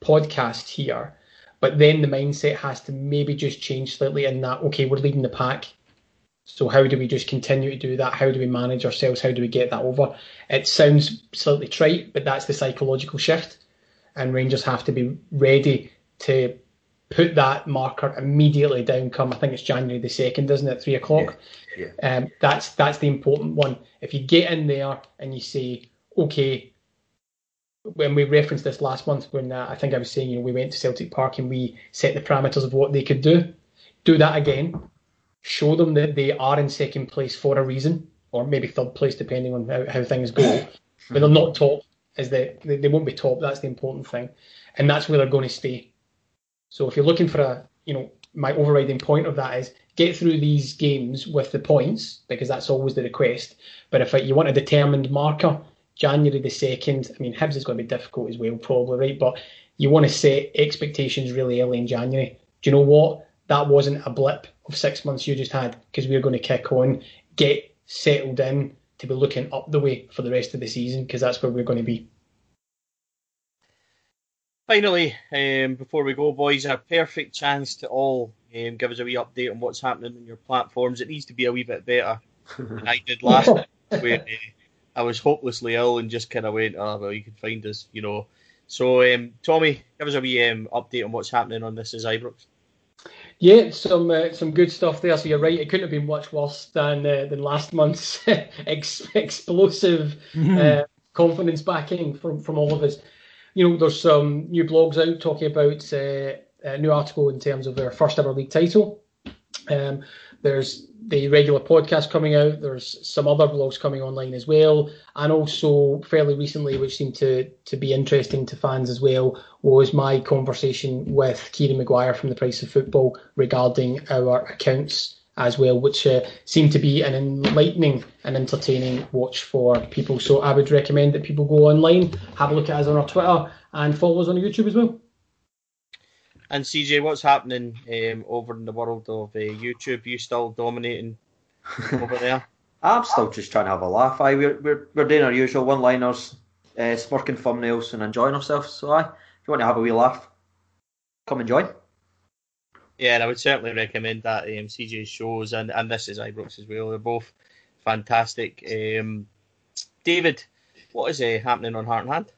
podcast here. But then the mindset has to maybe just change slightly in that, okay, we're leading the pack. So how do we just continue to do that? How do we manage ourselves? How do we get that over? It sounds slightly trite, but that's the psychological shift. And Rangers have to be ready to put that marker immediately down come I think it's January the second, isn't it? Three o'clock. Yeah, yeah. Um, that's that's the important one. If you get in there and you say, okay, when we referenced this last month, when uh, I think I was saying, you know, we went to Celtic Park and we set the parameters of what they could do. Do that again. Show them that they are in second place for a reason, or maybe third place, depending on how, how things go. [COUGHS] but they're not top, as they, they they won't be top. That's the important thing, and that's where they're going to stay. So if you're looking for a, you know, my overriding point of that is get through these games with the points because that's always the request. But if you want a determined marker, January the 2nd, I mean, Hibs is going to be difficult as well, probably, right? But you want to set expectations really early in January. Do you know what? That wasn't a blip of six months you just had because we are going to kick on, get settled in to be looking up the way for the rest of the season because that's where we're going to be. Finally, um, before we go, boys, a perfect chance to all um, give us a wee update on what's happening on your platforms. It needs to be a wee bit better than I did last [LAUGHS] where uh, I was hopelessly ill and just kind of went, oh, well, you can find us, you know. So, um, Tommy, give us a wee um, update on what's happening on This Is Ibrox. Yeah, some uh, some good stuff there. So you're right; it couldn't have been much worse than uh, than last month's [LAUGHS] ex- explosive mm-hmm. uh, confidence backing from from all of us. You know, there's some new blogs out talking about uh, a new article in terms of our first ever league title. Um, there's the regular podcast coming out. There's some other blogs coming online as well, and also fairly recently, which seemed to to be interesting to fans as well, was my conversation with Kieran Maguire from the Price of Football regarding our accounts as well, which uh, seemed to be an enlightening and entertaining watch for people. So I would recommend that people go online, have a look at us on our Twitter, and follow us on YouTube as well. And CJ, what's happening um, over in the world of uh, YouTube? You still dominating [LAUGHS] over there? I'm still just trying to have a laugh. I we're we're, we're doing our usual one-liners, uh, smirking thumbnails, and enjoying ourselves. So, I, if you want to have a wee laugh, come and join. Yeah, and I would certainly recommend that um, CJ's shows and, and this is Ibrox as well. They're both fantastic. Um, David, what is uh, happening on Heart and Hand?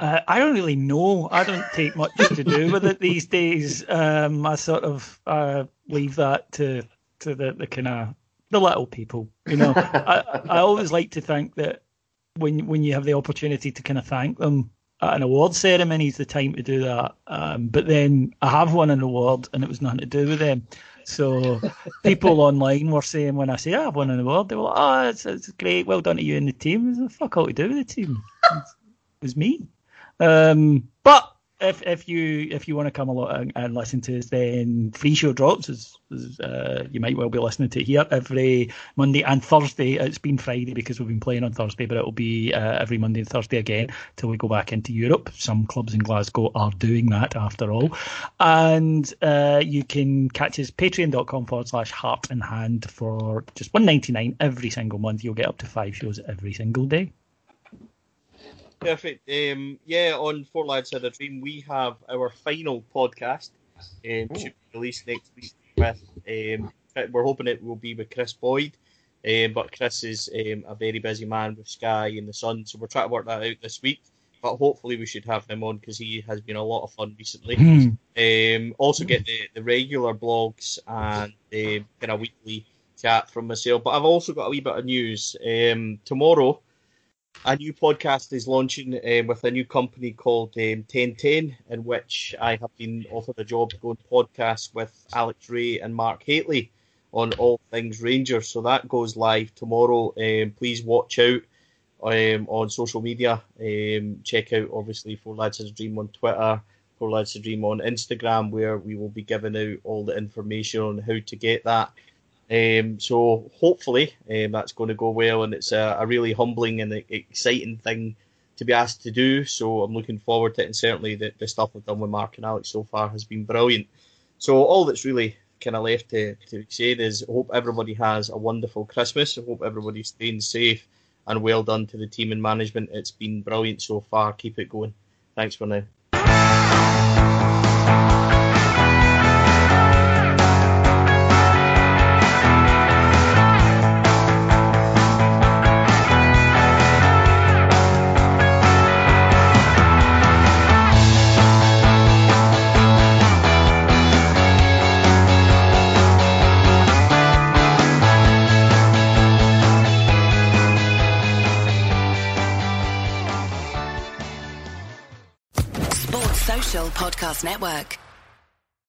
Uh, I don't really know. I don't take much to do with it these days. Um, I sort of uh, leave that to to the, the kind of the little people. You know, I, I always like to think that when when you have the opportunity to kind of thank them at an award ceremony is the time to do that. Um, but then I have won an award and it was nothing to do with them. So people [LAUGHS] online were saying when I say oh, I've won an award, they were like, "Oh, it's, it's great, well done to you and the team." It was fuck all to do with the team. It was me. Um, but if if you if you want to come along and, listen to us, then free show drops as, as uh, you might well be listening to here every Monday and Thursday. It's been Friday because we've been playing on Thursday, but it'll be uh, every Monday and Thursday again till we go back into Europe. Some clubs in Glasgow are doing that after all, and uh, you can catch us patreon.com forward slash heart and hand for just one ninety nine every single month. You'll get up to five shows every single day. Perfect. Um, yeah, on Four Lads Had a Dream, we have our final podcast. Um, should be released next week. With um, we're hoping it will be with Chris Boyd, um, but Chris is um, a very busy man with Sky and the Sun, so we're trying to work that out this week. But hopefully we should have him on because he has been a lot of fun recently. Mm. Um, also get the, the regular blogs and the kind of weekly chat from myself. But I've also got a wee bit of news. Um, tomorrow a new podcast is launching um, with a new company called um, 1010, in which I have been offered a job to go and podcast with Alex Rae and Mark Hateley on all things Rangers. So that goes live tomorrow. Um, please watch out um, on social media. Um, check out, obviously, Four Lads Has Dream on Twitter, Four Lads Has Dream on Instagram, where we will be giving out all the information on how to get that. Um, so hopefully um, that's going to go well, and it's a, a, really humbling and exciting thing to be asked to do. So I'm looking forward to it, and certainly the, the stuff I've done with Mark and Alex so far has been brilliant. So all that's really kind of left to, to say is hope everybody has a wonderful Christmas. I hope everybody's staying safe, and well done to the team and management. It's been brilliant so far. Keep it going. Thanks for now. Podcast Network.